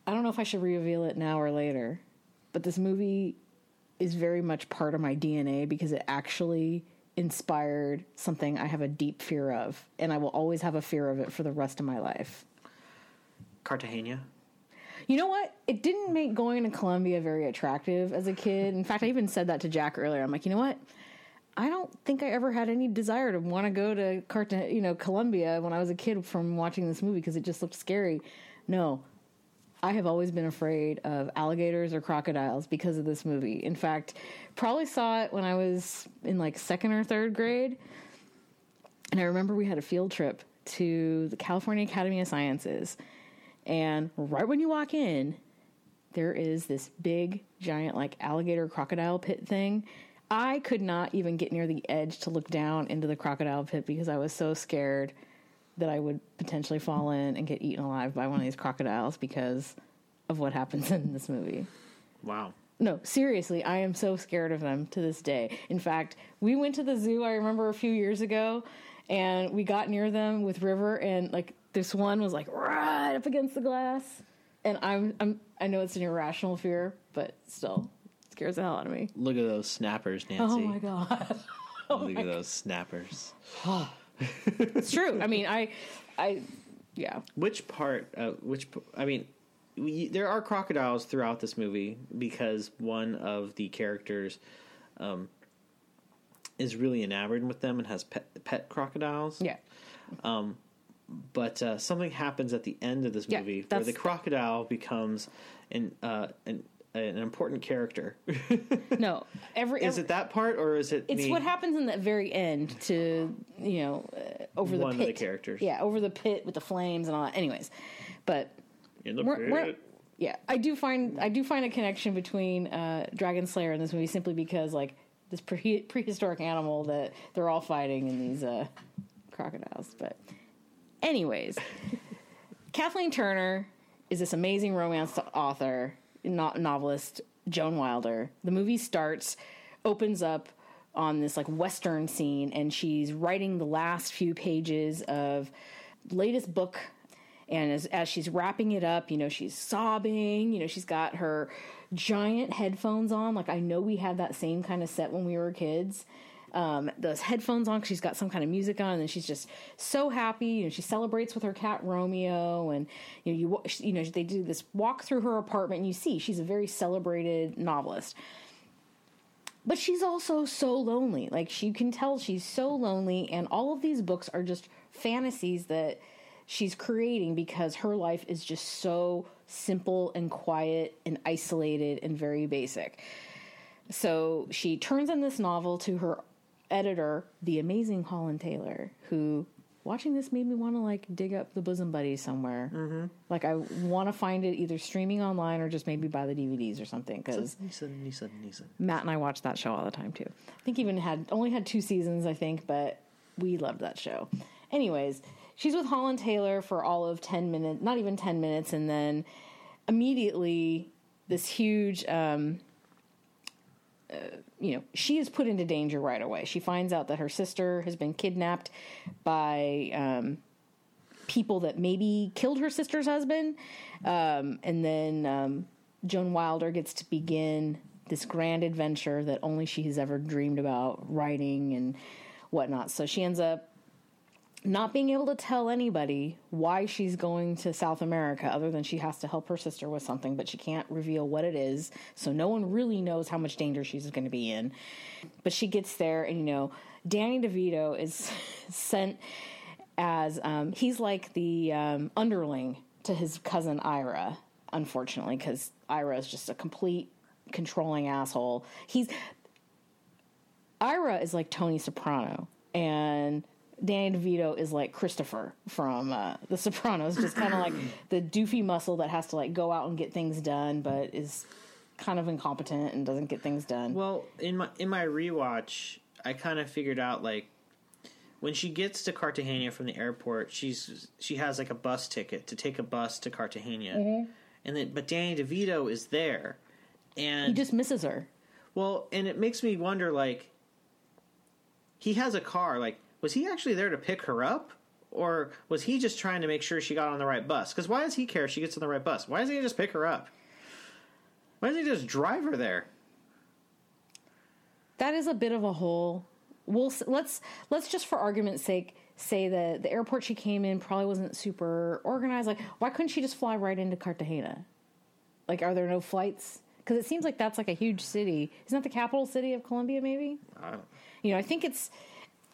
I don't know if I should reveal it now or later, but this movie is very much part of my DNA because it actually inspired something I have a deep fear of, and I will always have a fear of it for the rest of my life. Cartagena. You know what? It didn't make going to Colombia very attractive as a kid. In fact, I even said that to Jack earlier. I'm like, you know what? I don't think I ever had any desire to want to go to Carta, you know, Colombia when I was a kid from watching this movie because it just looked scary. No, I have always been afraid of alligators or crocodiles because of this movie. In fact, probably saw it when I was in like second or third grade. And I remember we had a field trip to the California Academy of Sciences. And right when you walk in, there is this big, giant, like alligator crocodile pit thing. I could not even get near the edge to look down into the crocodile pit because I was so scared that I would potentially fall in and get eaten alive by one of these crocodiles because of what happens *laughs* in this movie. Wow. No, seriously, I am so scared of them to this day. In fact, we went to the zoo, I remember a few years ago, and we got near them with River, and like this one was like right up against the glass. And I'm, I'm, I know it's an irrational fear, but still, it scares the hell out of me. Look at those snappers, oh Nancy. Oh my god, *laughs* oh Look at those snappers. It's true. I mean, I, I, yeah, Which part? Uh, which? I mean, we, there are crocodiles throughout this movie because one of the characters um, is really enamored with them and has pet, pet crocodiles. yeah. Um, But uh, something happens at the end of this Yeah, movie where the crocodile becomes an uh, an, an important character. *laughs* No, every is it that part or is it? It's me- what happens in the very end to you know uh, over the One of the characters. Yeah, over the pit with the flames and all that. Anyways, but in the we're, pit? we're- yeah, I do find I do find a connection between uh, Dragon Slayer and this movie simply because like this pre- prehistoric animal that they're all fighting in these uh, crocodiles. But anyways, *laughs* Kathleen Turner is this amazing romance author, no- novelist, Joan Wilder. The movie starts, opens up on this like western scene, and she's writing the last few pages of latest book. And as, as she's wrapping it up, you know, she's sobbing. You know, she's got her giant headphones on. Like, I know we had that same kind of set when we were kids um, those headphones on she's got some kind of music on, and she's just so happy. You know, she celebrates with her cat Romeo, and you know, you you know, they do this walk through her apartment, and you see she's a very celebrated novelist. But she's also so lonely. Like she can tell she's so lonely, and all of these books are just fantasies that she's creating because her life is just so simple and quiet and isolated and very basic. So she turns in this novel to her editor, the amazing Holland Taylor, who watching this made me want to like dig up the bosom buddies somewhere. Mm-hmm. Like I want to find it either streaming online or just maybe buy the DVDs or something because Nisa, Nisa, Nisa. Matt and I watched that show all the time too. I think even had only had two seasons, I think, but we loved that show. Anyways, she's with Holland Taylor for all of ten minutes, not even ten minutes, and then immediately this huge. Um, you know, she is put into danger right away. She finds out that her sister has been kidnapped by um, people that maybe killed her sister's husband. Um, and then um, Joan Wilder gets to begin this grand adventure that only she has ever dreamed about writing and whatnot. So she ends up not being able to tell anybody why she's going to South America other than she has to help her sister with something, but she can't reveal what it is. So no one really knows how much danger she's going to be in. But she gets there, and you know, Danny DeVito is *laughs* sent as um, he's like the um, underling to his cousin Ira. unfortunately, because Ira is just a complete controlling asshole. He's Ira is like Tony Soprano, and Danny DeVito is like Christopher from uh, The Sopranos, just kind of like *clears throat* the doofy muscle that has to like go out and get things done, but is kind of incompetent and doesn't get things done. Well, in my in my rewatch, I kind of figured out like when she gets to Cartagena from the airport, she's she has like a bus ticket to take a bus to Cartagena, Mm-hmm. and then but Danny DeVito is there, and he just misses her. well, and it makes me wonder like he has a car, like was he actually there to pick her up? Or was he just trying to make sure she got on the right bus? Because why does he care if she gets on the right bus? Why doesn't he just pick her up? Why doesn't he just drive her there? that is a bit of a hole. We'll let's let's just for argument's sake say that the airport she came in probably wasn't super organized. Like, why couldn't she just fly right into Cartagena? Like, are there no flights? Because it seems like that's like a huge city. Isn't that the capital city of Colombia? Maybe. I don't, You know, I think it's.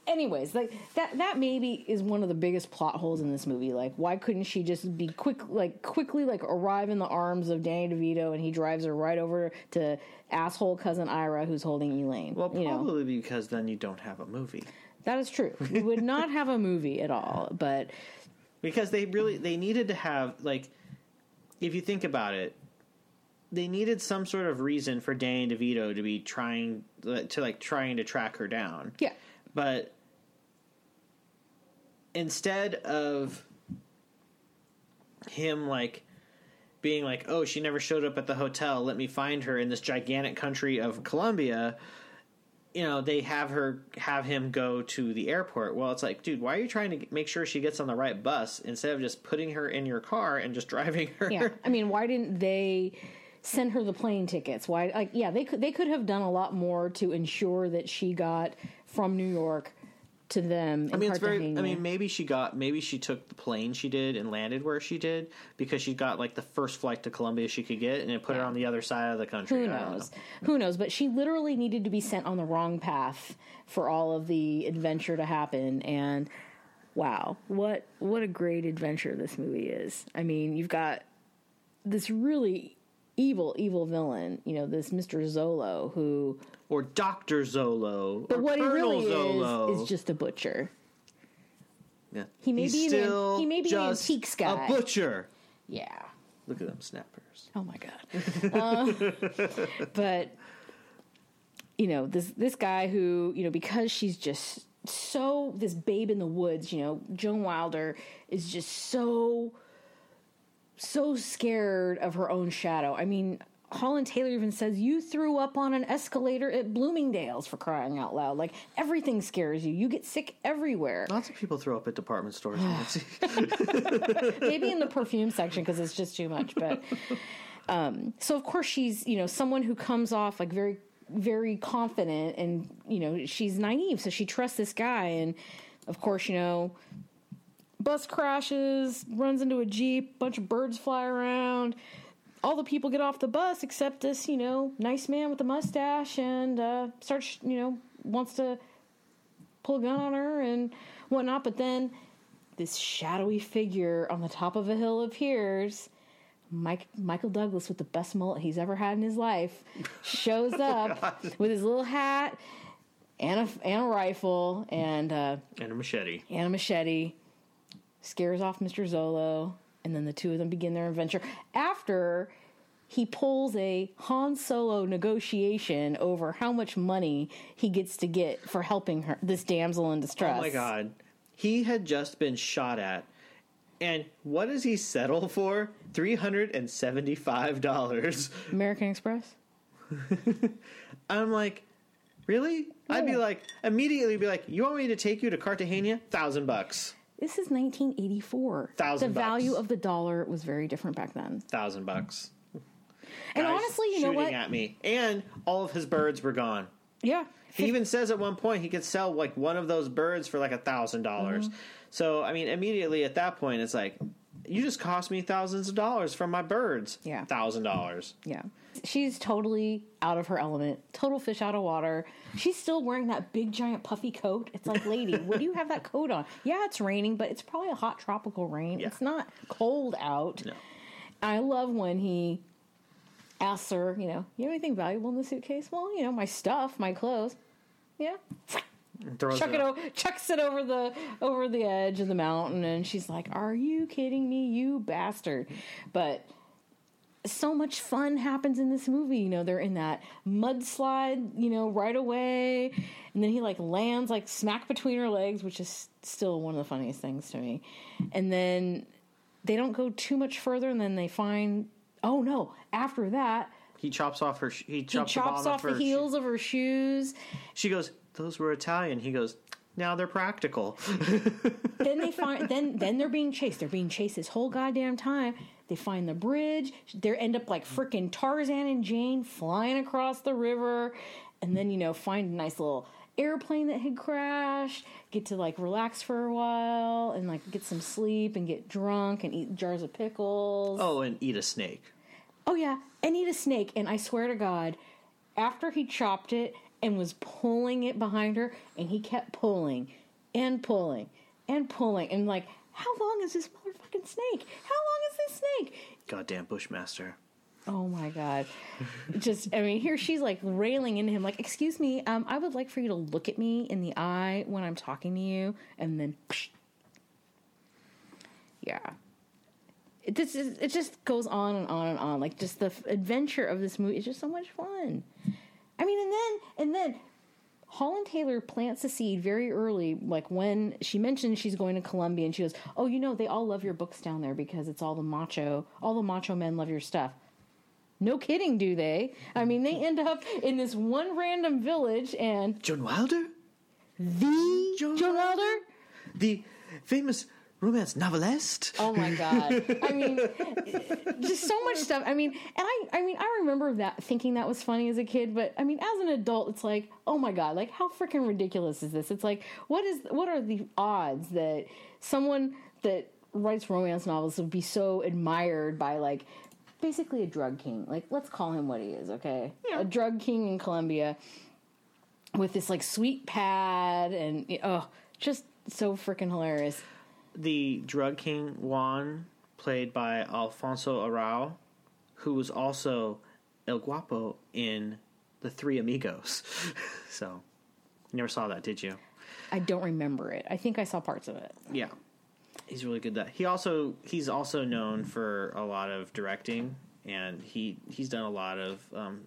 Anyways, like that that maybe is one of the biggest plot holes in this movie. Like, why couldn't she just be quick, like quickly, like arrive in the arms of Danny DeVito, and he drives her right over to asshole cousin Ira, who's holding Elaine. Well, you know? probably because then you don't have a movie. That is true. We would not have a movie at all, but Because they really they needed to have like if you think about it, they needed some sort of reason for Danny DeVito to be trying to like trying to track her down. yeah, But instead of him like being like, "Oh, she never showed up at the hotel. Let me find her in this gigantic country of Colombia." You know, they have her have him go to the airport. Well, it's like, dude, why are you trying to make sure she gets on the right bus instead of just putting her in your car and just *laughs* driving her? yeah. I mean, why didn't they send her the plane tickets? Why? Like, yeah, they could they could have done a lot more to ensure that she got from New York to them. In I mean, it's very. I mean, maybe she got. Maybe she took the plane she did and landed where she did because she got like the first flight to Colombia she could get, and it put her on the other side of the country. Who knows? know. Who knows? But she literally needed to be sent on the wrong path for all of the adventure to happen. And wow, what what a great adventure this movie is. I mean, you've got this really evil, evil villain. You know, this Mister Zolo, who Or Doctor Zolo. but or what Colonel he really Zolo. is is just a butcher. Yeah. he may He's be an- still he may be an antiques guy. A butcher. Yeah. Look at them snappers. Oh my god. Uh, *laughs* but you know this this guy who you know because she's just so this babe in the woods. You know Joan Wilder is just so so scared of her own shadow. I mean. Holland Taylor even says you threw up on an escalator at Bloomingdale's for crying out loud. Like everything scares you. You get sick everywhere. Lots of people throw up at department stores. *sighs* *laughs* Maybe in the perfume section because it's just too much but um so of course she's you know someone who comes off like very very confident and you know she's naive so she trusts this guy and of course you know bus crashes runs into a jeep bunch of birds fly around all the people get off the bus except this you know nice man with a mustache and uh starts you know wants to pull a gun on her and whatnot but then this shadowy figure on the top of a hill appears. Mike, Michael Douglas, with the best mullet he's ever had in his life, shows *laughs* up with his little hat and a, and a rifle and, uh, and a machete. and a machete, scares off Mr. Zolo, and then the two of them begin their adventure. After he pulls a Han Solo negotiation over how much money he gets to get for helping her, this damsel in distress. Oh my god. He had just been shot at. And what does he settle for? $375. American Express? *laughs* I'm like, really? I'd be like, immediately be like, you want me to take you to Cartagena? Thousand bucks. This is 1984. Thousand The value bucks. of the dollar was very different back then. Thousand bucks. And Guys honestly, you know what? at me. And all of his birds were gone. Yeah. He even says at one point he could sell like one of those birds for like a thousand dollars. Mm-hmm. So I mean, immediately at that point, it's like, you just cost me thousands of dollars from my birds. Yeah. thousand dollars. Yeah. She's totally out of her element, total fish out of water. She's still wearing that big giant puffy coat. It's like, lady, what do you have that coat on? Yeah, it's raining, but it's probably a hot tropical rain. Yeah. It's not cold out. No. I love when he asks her, you know, you have anything valuable in the suitcase? Well, you know, my stuff, my clothes. Yeah. Chuck it it over, chucks it over the over the edge of the mountain, and she's like, "Are you kidding me, you bastard?" But so much fun happens in this movie. You know, they're in that mudslide, you know, right away, and then he like lands like smack between her legs, which is still one of the funniest things to me. And then they don't go too much further, and then they find. Oh no! After that, He chops off her. He he chops, the chops off of the heels of her shoes. She goes, "Those were Italian." He goes, "Now they're practical." *laughs* then they find then then they're being chased. They're being chased this whole goddamn time. They find the bridge. They end up like freaking Tarzan and Jane flying across the river, and then you know find a nice little airplane that had crashed. Get to like relax for a while and like get some sleep and get drunk and eat jars of pickles. oh, and eat a snake. Oh yeah, and eat a snake. And I swear to God, after he chopped it and was pulling it behind her, and he kept pulling and pulling and pulling, and like, how long is this motherfucking snake? How long is this snake? Goddamn Bushmaster. Oh my God! Just, I mean, here she's like railing into him, like, "Excuse me, um, I would like for you to look at me in the eye when I'm talking to you," and then, psh. yeah. It just it just goes on and on and on. Like just the adventure of this movie is just so much fun. I mean, and then and then Holland Taylor plants a seed very early, like when she mentions she's going to Colombia, and she goes, "Oh, you know, they all love your books down there because it's all the macho, all the macho men love your stuff." No kidding, do they? I mean, they end up in this one random village, and John Wilder, the Joan Joan Wilder. the famous romance novelist. Oh my god! I mean, *laughs* just so much stuff. I mean, and I, I mean, I remember that thinking that was funny as a kid, but I mean, as an adult, it's like, oh my god, like how freaking ridiculous is this? It's like, what is, what are the odds that someone that writes romance novels would be so admired by like basically a drug king? Like, let's call him what he is, okay? Yeah. A drug king in Colombia with this like sweet pad and oh, just so freaking hilarious. The drug king Juan, played by Alfonso Arau, who was also El Guapo in The Three Amigos. *laughs* so, you never saw that, did you? I don't remember it. I think I saw parts of it. Yeah, he's really good. At that he also he's also known for a lot of directing, and he he's done a lot of. Um,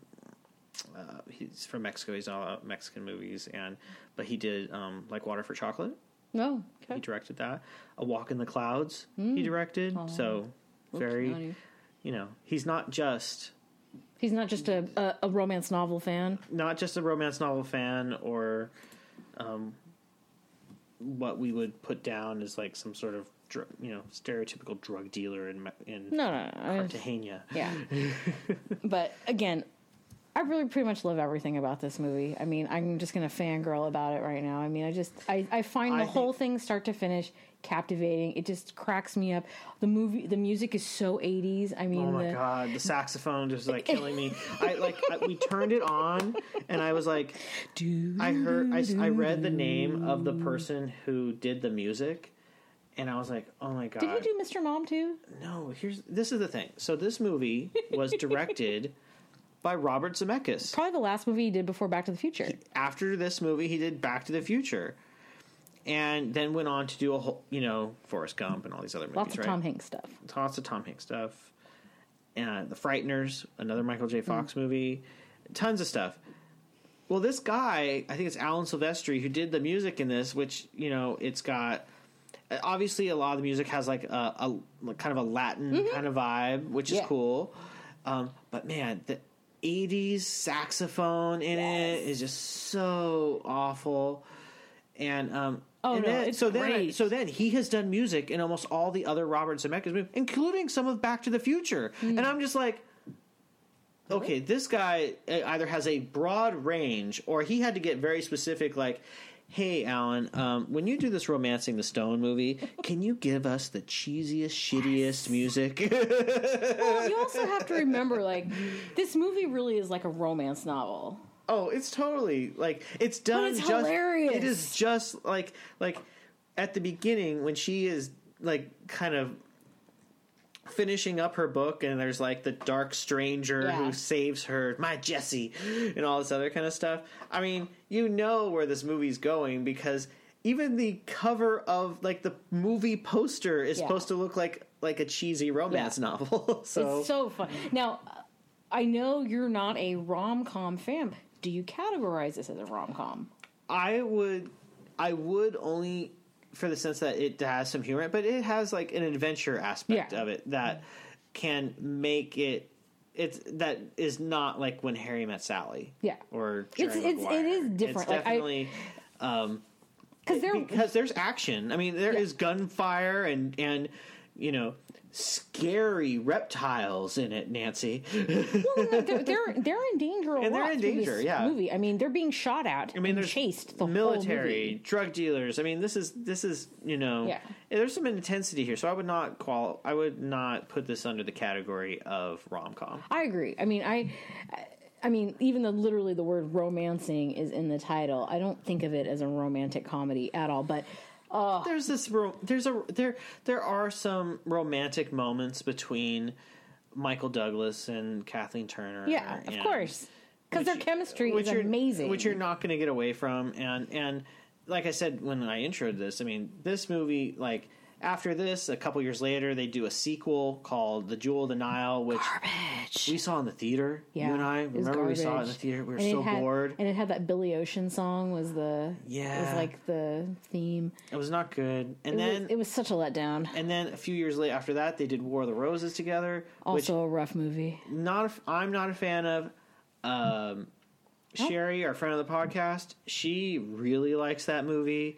uh, he's from Mexico. He's done a lot of Mexican movies, and but he did um, like Water for Chocolate. No, He okay. directed that. A Walk in the Clouds. He directed. So very, you know, he's not just He's not just a, a, a romance novel fan. not just a romance novel fan or um, what we would put down as like some sort of dr- you know stereotypical drug dealer in in No, no, no. Cartagena. yeah. *laughs* but again, I really pretty much love everything about this movie. I mean, I'm just gonna fangirl about it right now. I mean, I just I, I find I the think- whole thing start to finish captivating. It just cracks me up. The movie, the music is so 80s. I mean, Oh my the, god, the saxophone just like killing me. I like I, we turned it on and I was like I heard I, I read the name of the person who did the music and I was like, "Oh my god." Did you do Mr. Mom too? No, here's this is the thing. So this movie was directed *laughs* by Robert Zemeckis. Probably the last movie he did before Back to the Future. After this movie, he did Back to the Future, and then went on to do a whole, you know, Forrest Gump and all these other movies. Lots of right? Tom Hanks stuff. lots of Tom Hanks stuff. Uh, the Frighteners, another Michael J. Fox movie, tons of stuff. Well, this guy, I think it's Alan Silvestri, who did the music in this, which you know, it's got obviously a lot of the music has like a, a kind of a Latin kind of vibe, which is Yeah. cool. Um, but man, the '80s saxophone in Yes. it is just so awful. And um, Oh, and no, then, so then so then he has done music in almost all the other Robert Zemeckis movies, including some of Back to the Future. Hmm. And I'm just like, okay, this guy uh, either has a broad range or he had to get very specific, like. Hey Alan, um, when you do this romancing the stone movie, can you give us the cheesiest, shittiest music? Well, you also *laughs* have to remember, like, this movie really is like a romance novel. Oh, it's totally like it's done. it's just, hilarious. It is just like like at the beginning when she is like kind of finishing up her book and there's like the dark stranger Yeah. who saves her my jesse and all this other kind of stuff i mean you know where this movie's going because even the cover of like the movie poster is Yeah. supposed to look like like a cheesy romance Yeah. novel *laughs* so, It's so fun. Now, uh, I know you're not a rom com fan. but Do you categorize this as a rom com? i would i would only for the sense that it has some humor but it has like an adventure aspect Yeah. of it that can make it it's that is not like when harry met sally Yeah. or It's- Jerry it's- it is different. It's Like, I- definitely um, Because they're because there's action. I mean, there Yeah. is gunfire and and you know scary reptiles in it. Nancy, they're, *laughs* they're they're in danger And they're in danger, this yeah. movie. I mean, they're being shot at. I mean, they're chased the whole military, drug dealers. I mean, this is this is you know, Yeah. Eh, there's some intensity here. So I would not qual. I would not put this under the category of rom com. I agree. I mean, I, I mean, even though literally the word romancing is in the title, I don't think of it as a romantic comedy at all. But Oh. There's this. ro- There's a there. There are some romantic moments between Michael Douglas and Kathleen Turner. yeah, of course, because their chemistry which is amazing. which you're not going to get away from. And and like I said when I introed this, I mean, this movie, like after this, a couple years later, they do a sequel called The Jewel of the Nile, which garbage. we saw in the theater. Yeah, you and I remember we saw it in the theater. We were And so had- bored. And it had that Billy Ocean song was the Yeah. was like the theme. It was not good. And It, then was, it was such a letdown. and then a few years later after that, they did War of the Roses together, which Also a rough movie. not a, I'm not a fan of. Um. Sherry, our friend of the podcast, she really likes that movie.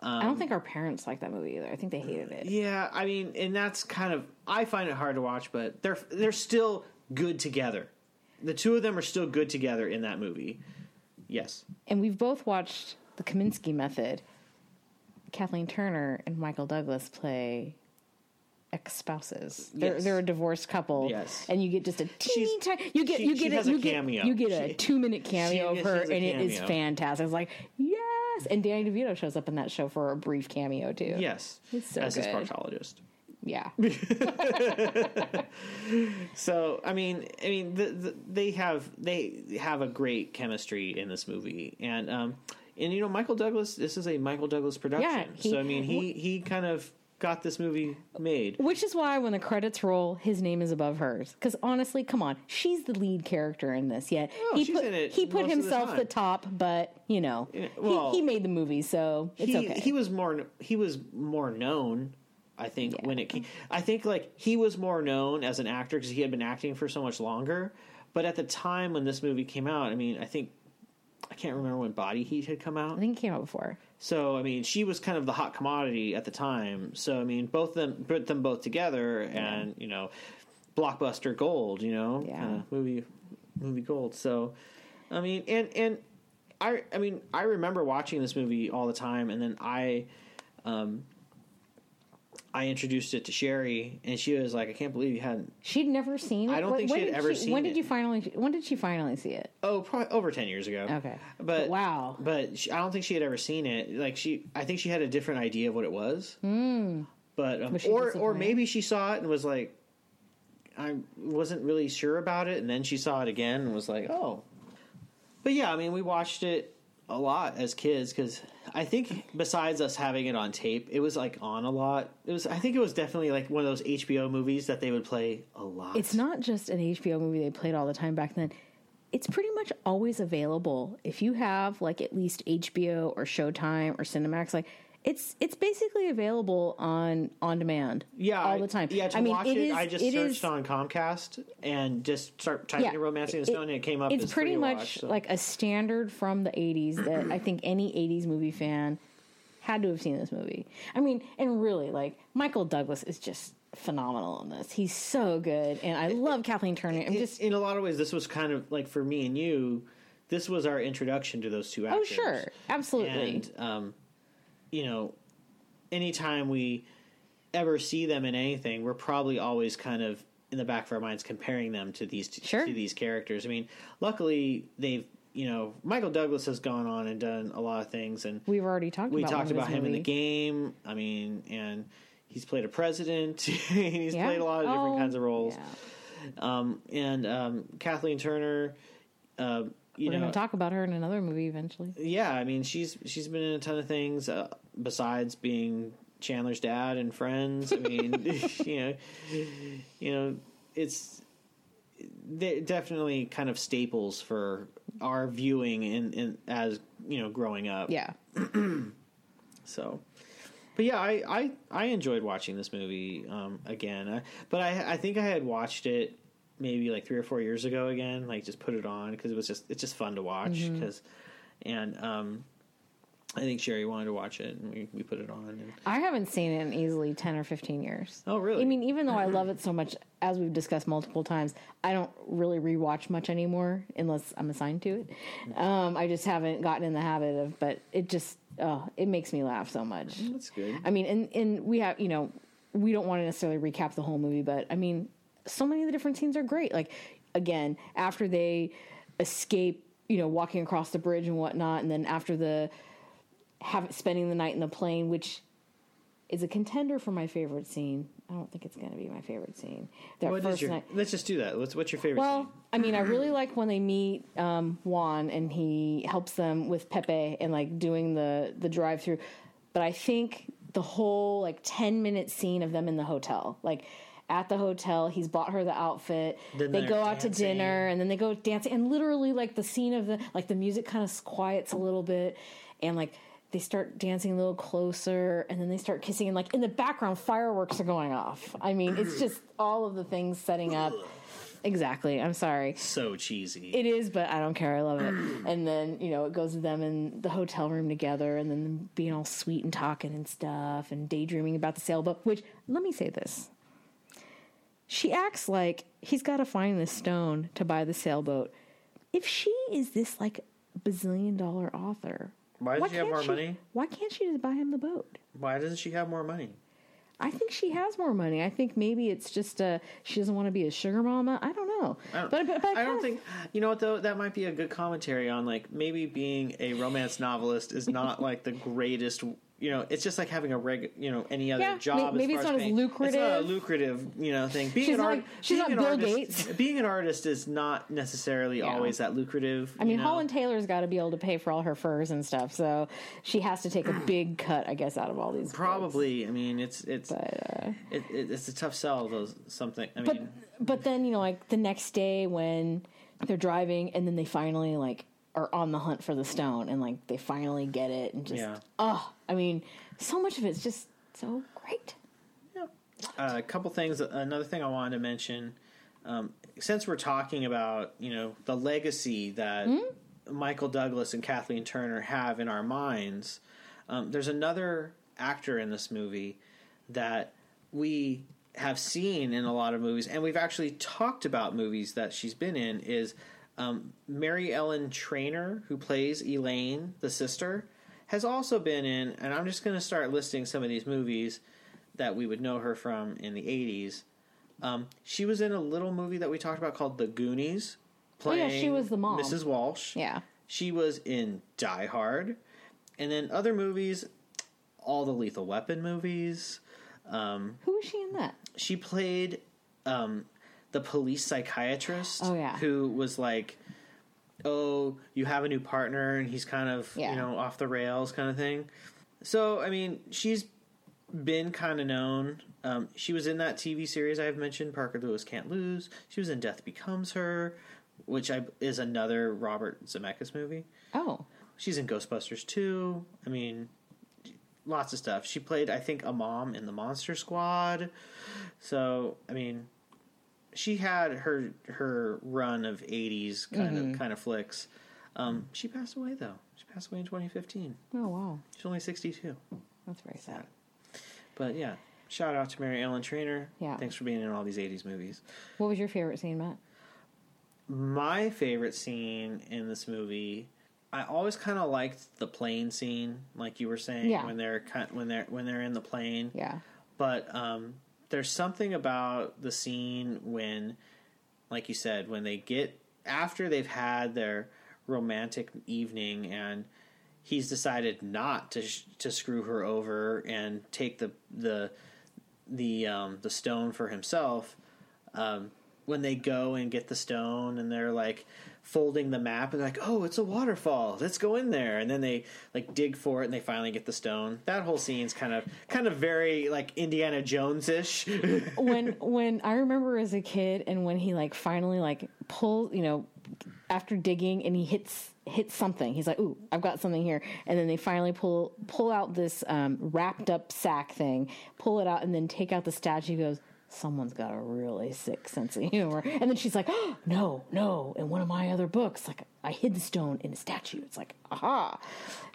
I don't um, think our parents liked that movie either. I think they hated it. Yeah, I mean, and that's kind of I find it hard to watch, but they're they're still good together. The two of them are still good together in that movie. Yes. And we've both watched The Kominsky Method. Kathleen Turner and Michael Douglas play ex-spouses. They're Yes. they're a divorced couple. Yes. And you get just a teeny She's- tiny you get she- you get a, a you get cameo. you get a She- two minute *laughs* cameo of her a and it is fantastic. It's like, yes. And Danny DeVito shows up in that show for a brief cameo too. Yes. It's so as his good. proctologist. Yeah. *laughs* So I mean, I mean, the, the, they have they have a great chemistry in this movie, and um, and you know, Michael Douglas. This is a Michael Douglas production. Yeah, he- so I mean, he he kind of got this movie made. Which is why when the credits roll, his name is above hers. Because honestly, come on, she's the lead character in this. Yet Oh, he put he put of the himself the top, but you know, Yeah, well, he, he made the movie, so it's he okay. he was more he was more known. I think when it came, I think like he was more known as an actor because he had been acting for so much longer. But at the time when this movie came out, I mean, I think I can't remember when Body Heat had come out. I think it came out before. So I mean, she was kind of the hot commodity at the time. So I mean, both them put them both together, and you know, blockbuster gold. You know, Yeah. kinda movie movie gold. So I mean, and and I I mean, I remember watching this movie all the time, and then I. Um, I introduced it to Sherry, and she was like, "I can't believe you hadn't." She'd never seen it. I don't think when she had ever seen it. When did it. you finally? When did she finally see it? Oh, probably over ten years ago. Okay. but Wow. But she, I don't think she had ever seen it. Like she, I think she had a different idea of what it was. Mm. But um, Was or or maybe she saw it and was like, I wasn't really sure about it, and then she saw it again and was like, oh. But yeah, I mean, we watched it a lot as kids because I think besides us having it on tape, it was like on a lot. It was, I think, it was definitely like one of those HBO movies that they would play a lot. It's not just an HBO movie they played all the time back then. It's pretty much always available if you have like at least HBO or Showtime or Cinemax. Like it's it's basically available on on demand. Yeah, all the time. Yeah, to I mean, watch it it, is- I just it searched is- on Comcast and just start typing in "Romancing the Stone" and it came up. It's pretty much watch, so. like a standard from the '80s that I think any '80s movie fan had to have seen this movie. I mean, and really, like Michael Douglas is just phenomenal in this. He's so good, and I love Kathleen Turner. I'm just in a lot of ways, this was kind of like for me and you. This was our introduction to those two actors. Oh sure, absolutely. and um, you know, anytime we ever see them in anything, we're probably always kind of in the back of our minds comparing them to these Sure. to these characters. I mean, luckily they've you know Michael Douglas has gone on and done a lot of things, and We've already talked. we about talked about him in the game. I mean, and he's played a president. And *laughs* he's Yeah? played a lot of different Oh, kinds of roles. yeah. Um, and um, Kathleen Turner, uh, you We're know, going to talk about her in another movie eventually. yeah, I mean, she's she's been in a ton of things uh, besides being Chandler's dad and Friends. I mean, *laughs* *laughs* you know, you know, it's they're definitely kind of staples for our viewing in, in as you know growing up. Yeah. *clears throat* So, but yeah, I I, I enjoyed watching this movie um, again. I, but I I think I had watched it maybe like three or four years ago again. Like just put it on because it was just it's just fun to watch because and um. I think Sherry wanted to watch it, and we, we put it on. And, I haven't seen it in easily 10 or 15 years. oh, really? I mean, even though I love it so much, as we've discussed multiple times, I don't really rewatch much anymore unless I'm assigned to it. Um, I just haven't gotten in the habit of, but it just, oh, it makes me laugh so much. that's good. I mean, and, and we have, you know, we don't want to necessarily recap the whole movie, but I mean, so many of the different scenes are great. Like, again, after they escape, you know, walking across the bridge and whatnot, and then after the have spending the night in the plane, which is a contender for my favorite scene. I don't think it's going to be my favorite scene. That What first your? night. Let's just do that. What's what's your favorite? Well, scene? I mean, I *clears throat* really like when they meet um, Juan and he helps them with Pepe and like doing the the drive through. But I think the whole like ten minute scene of them in the hotel, like at the hotel, he's bought her the outfit. Then they go out to dinner and then they go dancing, and literally like the scene of the like the music kind of quiets a little bit, and like. They start dancing a little closer, and then they start kissing, and like in the background, fireworks are going off. I mean, it's *clears throat* just all of the things setting up. Exactly. I'm sorry. So cheesy. It is, but I don't care. I love it. *clears throat* And then, you know, it goes to them in the hotel room together and then being all sweet and talking and stuff and daydreaming about the sailboat, which, let me say this. She acts like he's got to find the stone to buy the sailboat. If she is this, like, bazillion dollar author, Why does she have can't more money? Why can't she just buy him the boat? Why doesn't she have more money? I think she has more money. I think maybe it's just uh, she doesn't want to be a sugar mama. I don't know. I don't, but, but, but I don't kinda- think you know what though. That might be a good commentary on like maybe being a romance novelist is not like the greatest. You know, it's just like having a reg. You know, any other Yeah, job. may- maybe as it's not as paying. It's not a lucrative. lucrative, you know, thing. Being She's an art, like- she's not Bill artist, Gates. Being an artist is not necessarily Yeah. always that lucrative. I mean, know? Holland Taylor's got to be able to pay for all her furs and stuff, so she has to take a *clears throat* big cut, I guess, out of all these. Probably. I mean, it's it's But, uh, it, it, it's a tough sell. Those something. I but mean, but then you know, like the next day when they're driving, and then they finally like are on the hunt for the stone, and like they finally get it, and just Yeah. oh, I mean, so much of it's just so great. Uh, a couple things. Another thing I wanted to mention, um, since we're talking about you know the legacy that Michael Douglas and Kathleen Turner have in our minds, um, there's another actor in this movie that we have seen in a lot of movies, and we've actually talked about movies that she's been in. Is um, Mary Ellen Trainor, who plays Elaine, the sister, has also been in, and I'm just going to start listing some of these movies that we would know her from in the 80s. Um, she was in a little movie that we talked about called The Goonies. Oh, yeah, she was the mom. Mrs. Walsh. Yeah, She was in Die Hard. And then other movies, all the Lethal Weapon movies. Um, who was she in that? she played um, the police psychiatrist Oh, yeah. who was like oh you have a new partner and he's kind of Yeah. you know off the rails kind of thing so i mean she's been kind of known um, she was in that tv series i've mentioned parker lewis can't lose she was in death becomes her which I, is another robert zemeckis movie Oh, She's in Ghostbusters 2. I mean, lots of stuff. She played, I think, a mom in the Monster Squad. So, I mean, she had her her run of 80s kind of kind of flicks. Um, she passed away though. She passed away in 2015. oh wow, She's only 62. that's very sad. But yeah, shout out to Mary Ellen Trainor. Yeah. Thanks for being in all these 80s movies. What was your favorite scene, Matt? My favorite scene in this movie, I always kind of liked the plane scene, like you were saying, Yeah. when they're when they're when they're in the plane. Yeah, But um, there's something about the scene when, like you said, when they get after they've had their romantic evening and he's decided not to sh- to screw her over and take the the the um, the stone for himself. Um, when they go and get the stone and they're like folding the map and like, oh, it's a waterfall. Let's go in there. And then they like dig for it and they finally get the stone. That whole scene's kind of kind of very like Indiana Jones ish. *laughs* when when I remember as a kid and when he like finally like pulls, you know, after digging and he hits hits something. He's like, "Ooh, I've got something here." And then they finally pull pull out this um, wrapped up sack thing, pull it out, and then take out the statue. He goes, "Someone's got a really sick sense of humor." And then she's like, oh, "No, no!" In one of my other books, like I hid the stone in a statue. It's like, aha!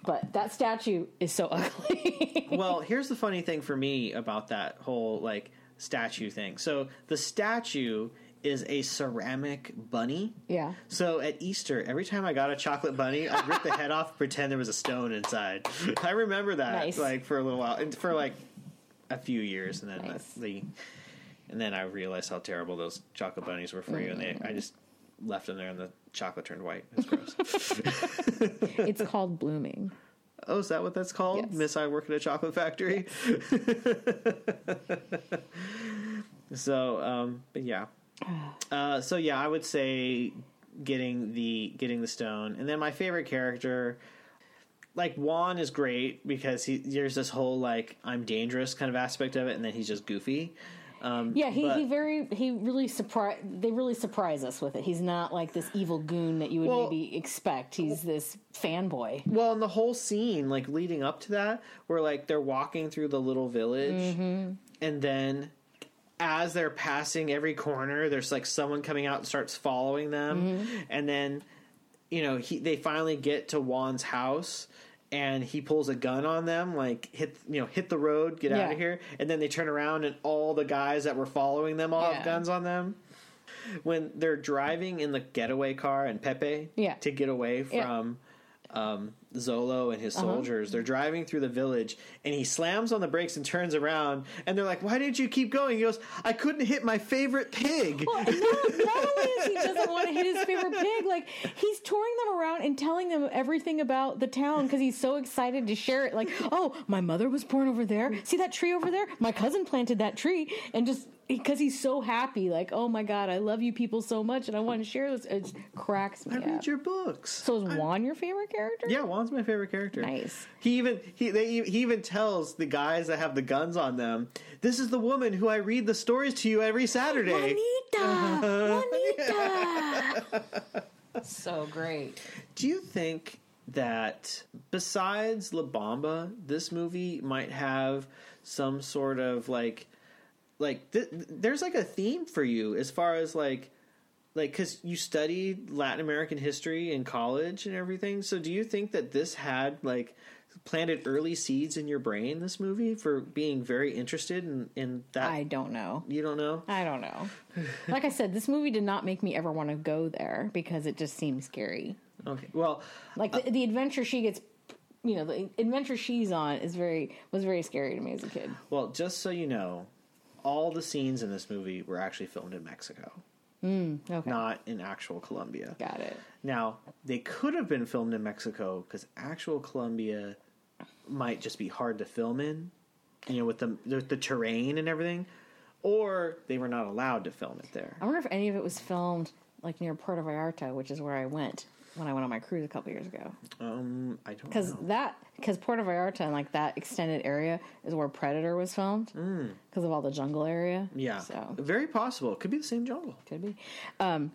But that statue is so *laughs* ugly. well, here's the funny thing for me about that whole like statue thing. So the statue is a ceramic bunny. Yeah. So at Easter, every time I got a chocolate bunny, I'd rip the head off, *laughs* pretend there was a stone inside. *laughs* I remember that Nice. like for a little while, and for like a few years, and then Nice. the, and then I realized how terrible those chocolate bunnies were for you, and they I just left them there, and the chocolate turned white. It's gross. *laughs* it's called blooming. oh, is that what that's called? Yes. Miss, I work at a chocolate factory. *laughs* so, um, but yeah. *sighs* Uh, so yeah, I would say getting the getting the stone, and then my favorite character, like Juan, is great because he there's this whole like I'm dangerous kind of aspect of it, and then he's just goofy. Um, Yeah, he, but- he very he really surprise they really surprise us with it. He's not like this evil goon that you would Well- maybe expect. He's this fanboy. Well, and the whole scene, like leading up to that, where like they're walking through the little village, and then as they're passing every corner, there's like someone coming out and starts following them, and then you know he they finally get to Juan's house. And he pulls a gun on them, like hit you know hit the road, get out of here. And then they turn around, and all the guys that were following them all Yeah. have guns on them. When they're driving in the getaway car and Pepe Yeah. to get away Yeah. from um, Zolo and his Uh-huh. soldiers. They're driving through the village, and he slams on the brakes and turns around. And they're like, "Why didn't you keep going?" He goes, "I couldn't hit my favorite pig." Well, not, not only is he doesn't want to hit his favorite pig, like he's touring them around and telling them everything about the town because he's so excited to share it. Like, oh, my mother was born over there. See that tree over there? My cousin planted that tree, and just because he's so happy, like, oh my god, I love you people so much, and I want to share this. It cracks me I up. read your books. so is Juan your favorite character? yeah, Juan's my favorite character. Nice. He even he they, he even tells the guys that have the guns on them, "This is the woman who I read the stories to you every Saturday." Juanita, *laughs* Juanita. so great. Do you think that besides La Bamba, this movie might have some sort of like, like th- there's like a theme for you as far as like, like because you studied Latin American history in college and everything. So do you think that this had like planted early seeds in your brain? This movie for being very interested in in that. I don't know. you don't know. I don't know. *laughs* Like I said, this movie did not make me ever want to go there because it just seemed scary. Okay. Well, Like the, uh, the adventure she gets, you know, the adventure she's on is very was very scary to me as a kid. well, just so you know, all the scenes in this movie were actually filmed in Mexico. Mm, okay, not in actual Colombia. got it. Now, they could have been filmed in Mexico because actual Colombia might just be hard to film in, you know, with the, the the terrain and everything, or they were not allowed to film it there. I wonder if any of it was filmed like near Puerto Vallarta, which is where I went when I went on my cruise a couple years ago. Um, I don't Because that because Puerto Vallarta and like that extended area is where Predator was filmed because of all the jungle area. Yeah, so very possible. It could be the same jungle. Could be. Um,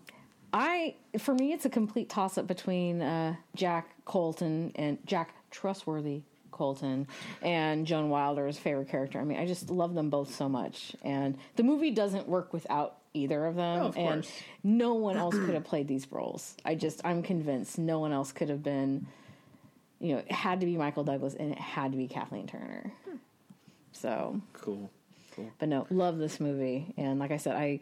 I for me, it's a complete toss up between uh, Jack Colton and Jack Trustworthy Colton and Joan Wilder's favorite character. I mean, I just love them both so much, and the movie doesn't work without either of them. Oh, of and course. no one else could have played these roles. I just, I'm convinced no one else could have been. You know, it had to be Michael Douglas and it had to be Kathleen Turner. Hmm. So Cool. Cool. but no, love this movie. And like I said, I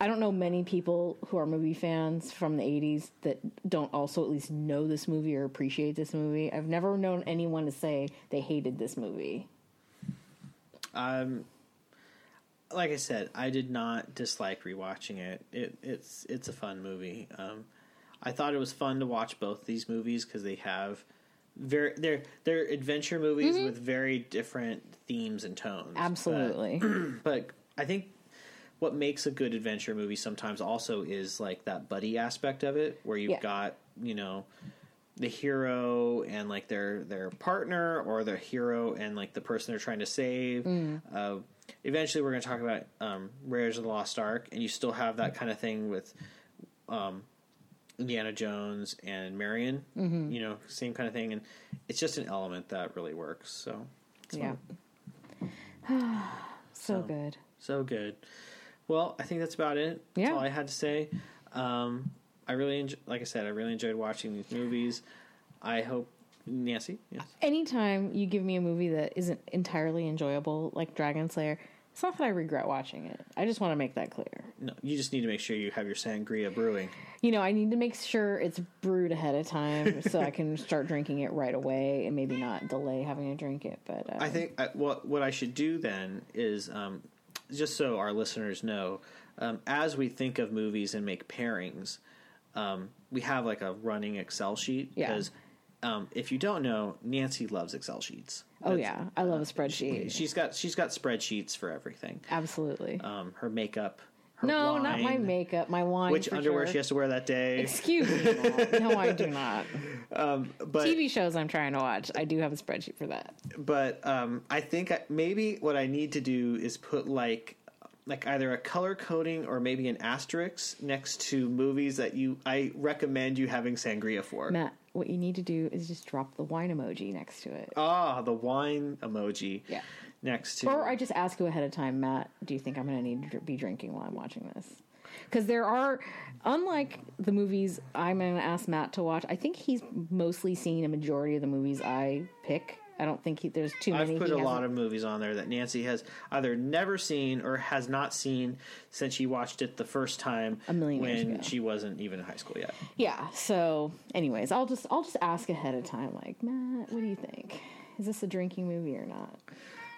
I don't know many people who are movie fans from the 80s that don't also at least know this movie or appreciate this movie. I've never known anyone to say they hated this movie. Um, like I said, I did not dislike rewatching it. It it's it's a fun movie. Um, I thought it was fun to watch both these movies because they have very they're they're adventure movies with very different themes and tones. But- Absolutely. *clears throat* but I think what makes a good adventure movie sometimes also is like that buddy aspect of it, where you've Yeah. got you know the hero and like their their partner, or the hero and like the person they're trying to save. Mm. Uh, eventually, we're going to talk about um, Raiders of the Lost Ark, and you still have that kind of thing with. Um, Indiana Jones and Marion, Mm-hmm. you know, same kind of thing, and it's just an element that really works. So, it's yeah. fun. *sighs* so good. So good. Well, I think that's about it. That's Yeah. all I had to say. Um, I really, enjoy, like I said, I really enjoyed watching these movies. I hope Nancy. Yes. Anytime you give me a movie that isn't entirely enjoyable, like Dragonslayer, it's not that I regret watching it. I just want to make that clear. No, you just need to make sure you have your sangria brewing. You know, I need to make sure it's brewed ahead of time so I can *laughs* start drinking it right away and maybe not delay having to drink it. But uh, I think I, what what I should do then is um, just so our listeners know, um, as we think of movies and make pairings, um, we have like a running Excel sheet Yeah. because. Um, if you don't know, Nancy loves Excel sheets. oh That's- yeah, I love a spreadsheet. she's got she's got spreadsheets for everything. Absolutely. Um, her makeup, no, not my makeup, my wine. Which underwear sure. she has to wear that day. Excuse me. *laughs* No, I do not. But TV shows I'm trying to watch, I do have a spreadsheet for that. but um, I think I, maybe what I need to do is put like like either a color coding or maybe an asterisk next to movies that you I recommend you having sangria for. Matt, what you need to do is just drop the wine emoji next to it. Ah, the wine emoji. Yeah. Next to Or I just ask you ahead of time, Matt, do you think I'm going to need to be drinking while I'm watching this? Because there are, unlike the movies I'm going to ask Matt to watch, I think he's mostly seen a majority of the movies I pick. I don't think he, there's too many. I've put a lot hasn't- of movies on there that Nancy has either never seen or has not seen since she watched it the first time A million when she wasn't even in high school yet. Yeah. So, anyways, I'll just I'll just ask ahead of time, like Matt, what do you think? Is this a drinking movie or not?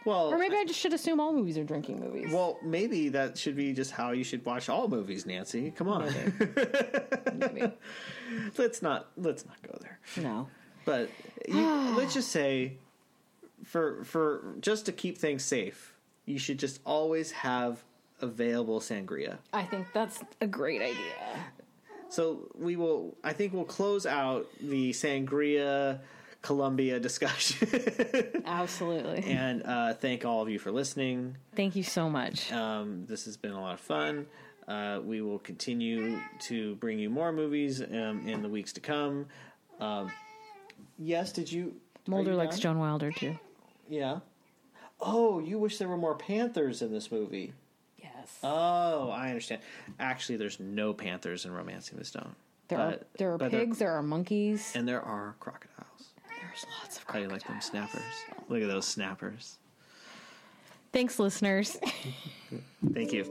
Well, Or maybe I just should assume all movies are drinking movies. well, maybe that should be just how you should watch all movies, Nancy. Come on, maybe. *laughs* let's not let's not go there. No. But you, *sighs* let's just say, for for just to keep things safe, you should just always have available sangria. I think that's a great idea. So we will. I think we'll close out the sangria Colombia discussion, *laughs* Absolutely. and uh, thank all of you for listening. Thank you so much. Um, this has been a lot of fun. Uh, we will continue to bring you more movies um, in the weeks to come. Um, yes, did you? Mulder you likes done? Joan Wilder too. Yeah. Oh, you wish there were more panthers in this movie. Yes. Oh, I understand. Actually, there's no panthers in *Romancing the Stone*. there are there are pigs, there are monkeys. and there are crocodiles. There's lots of How do you like them snappers? Look at those snappers. Thanks, listeners. Thank you.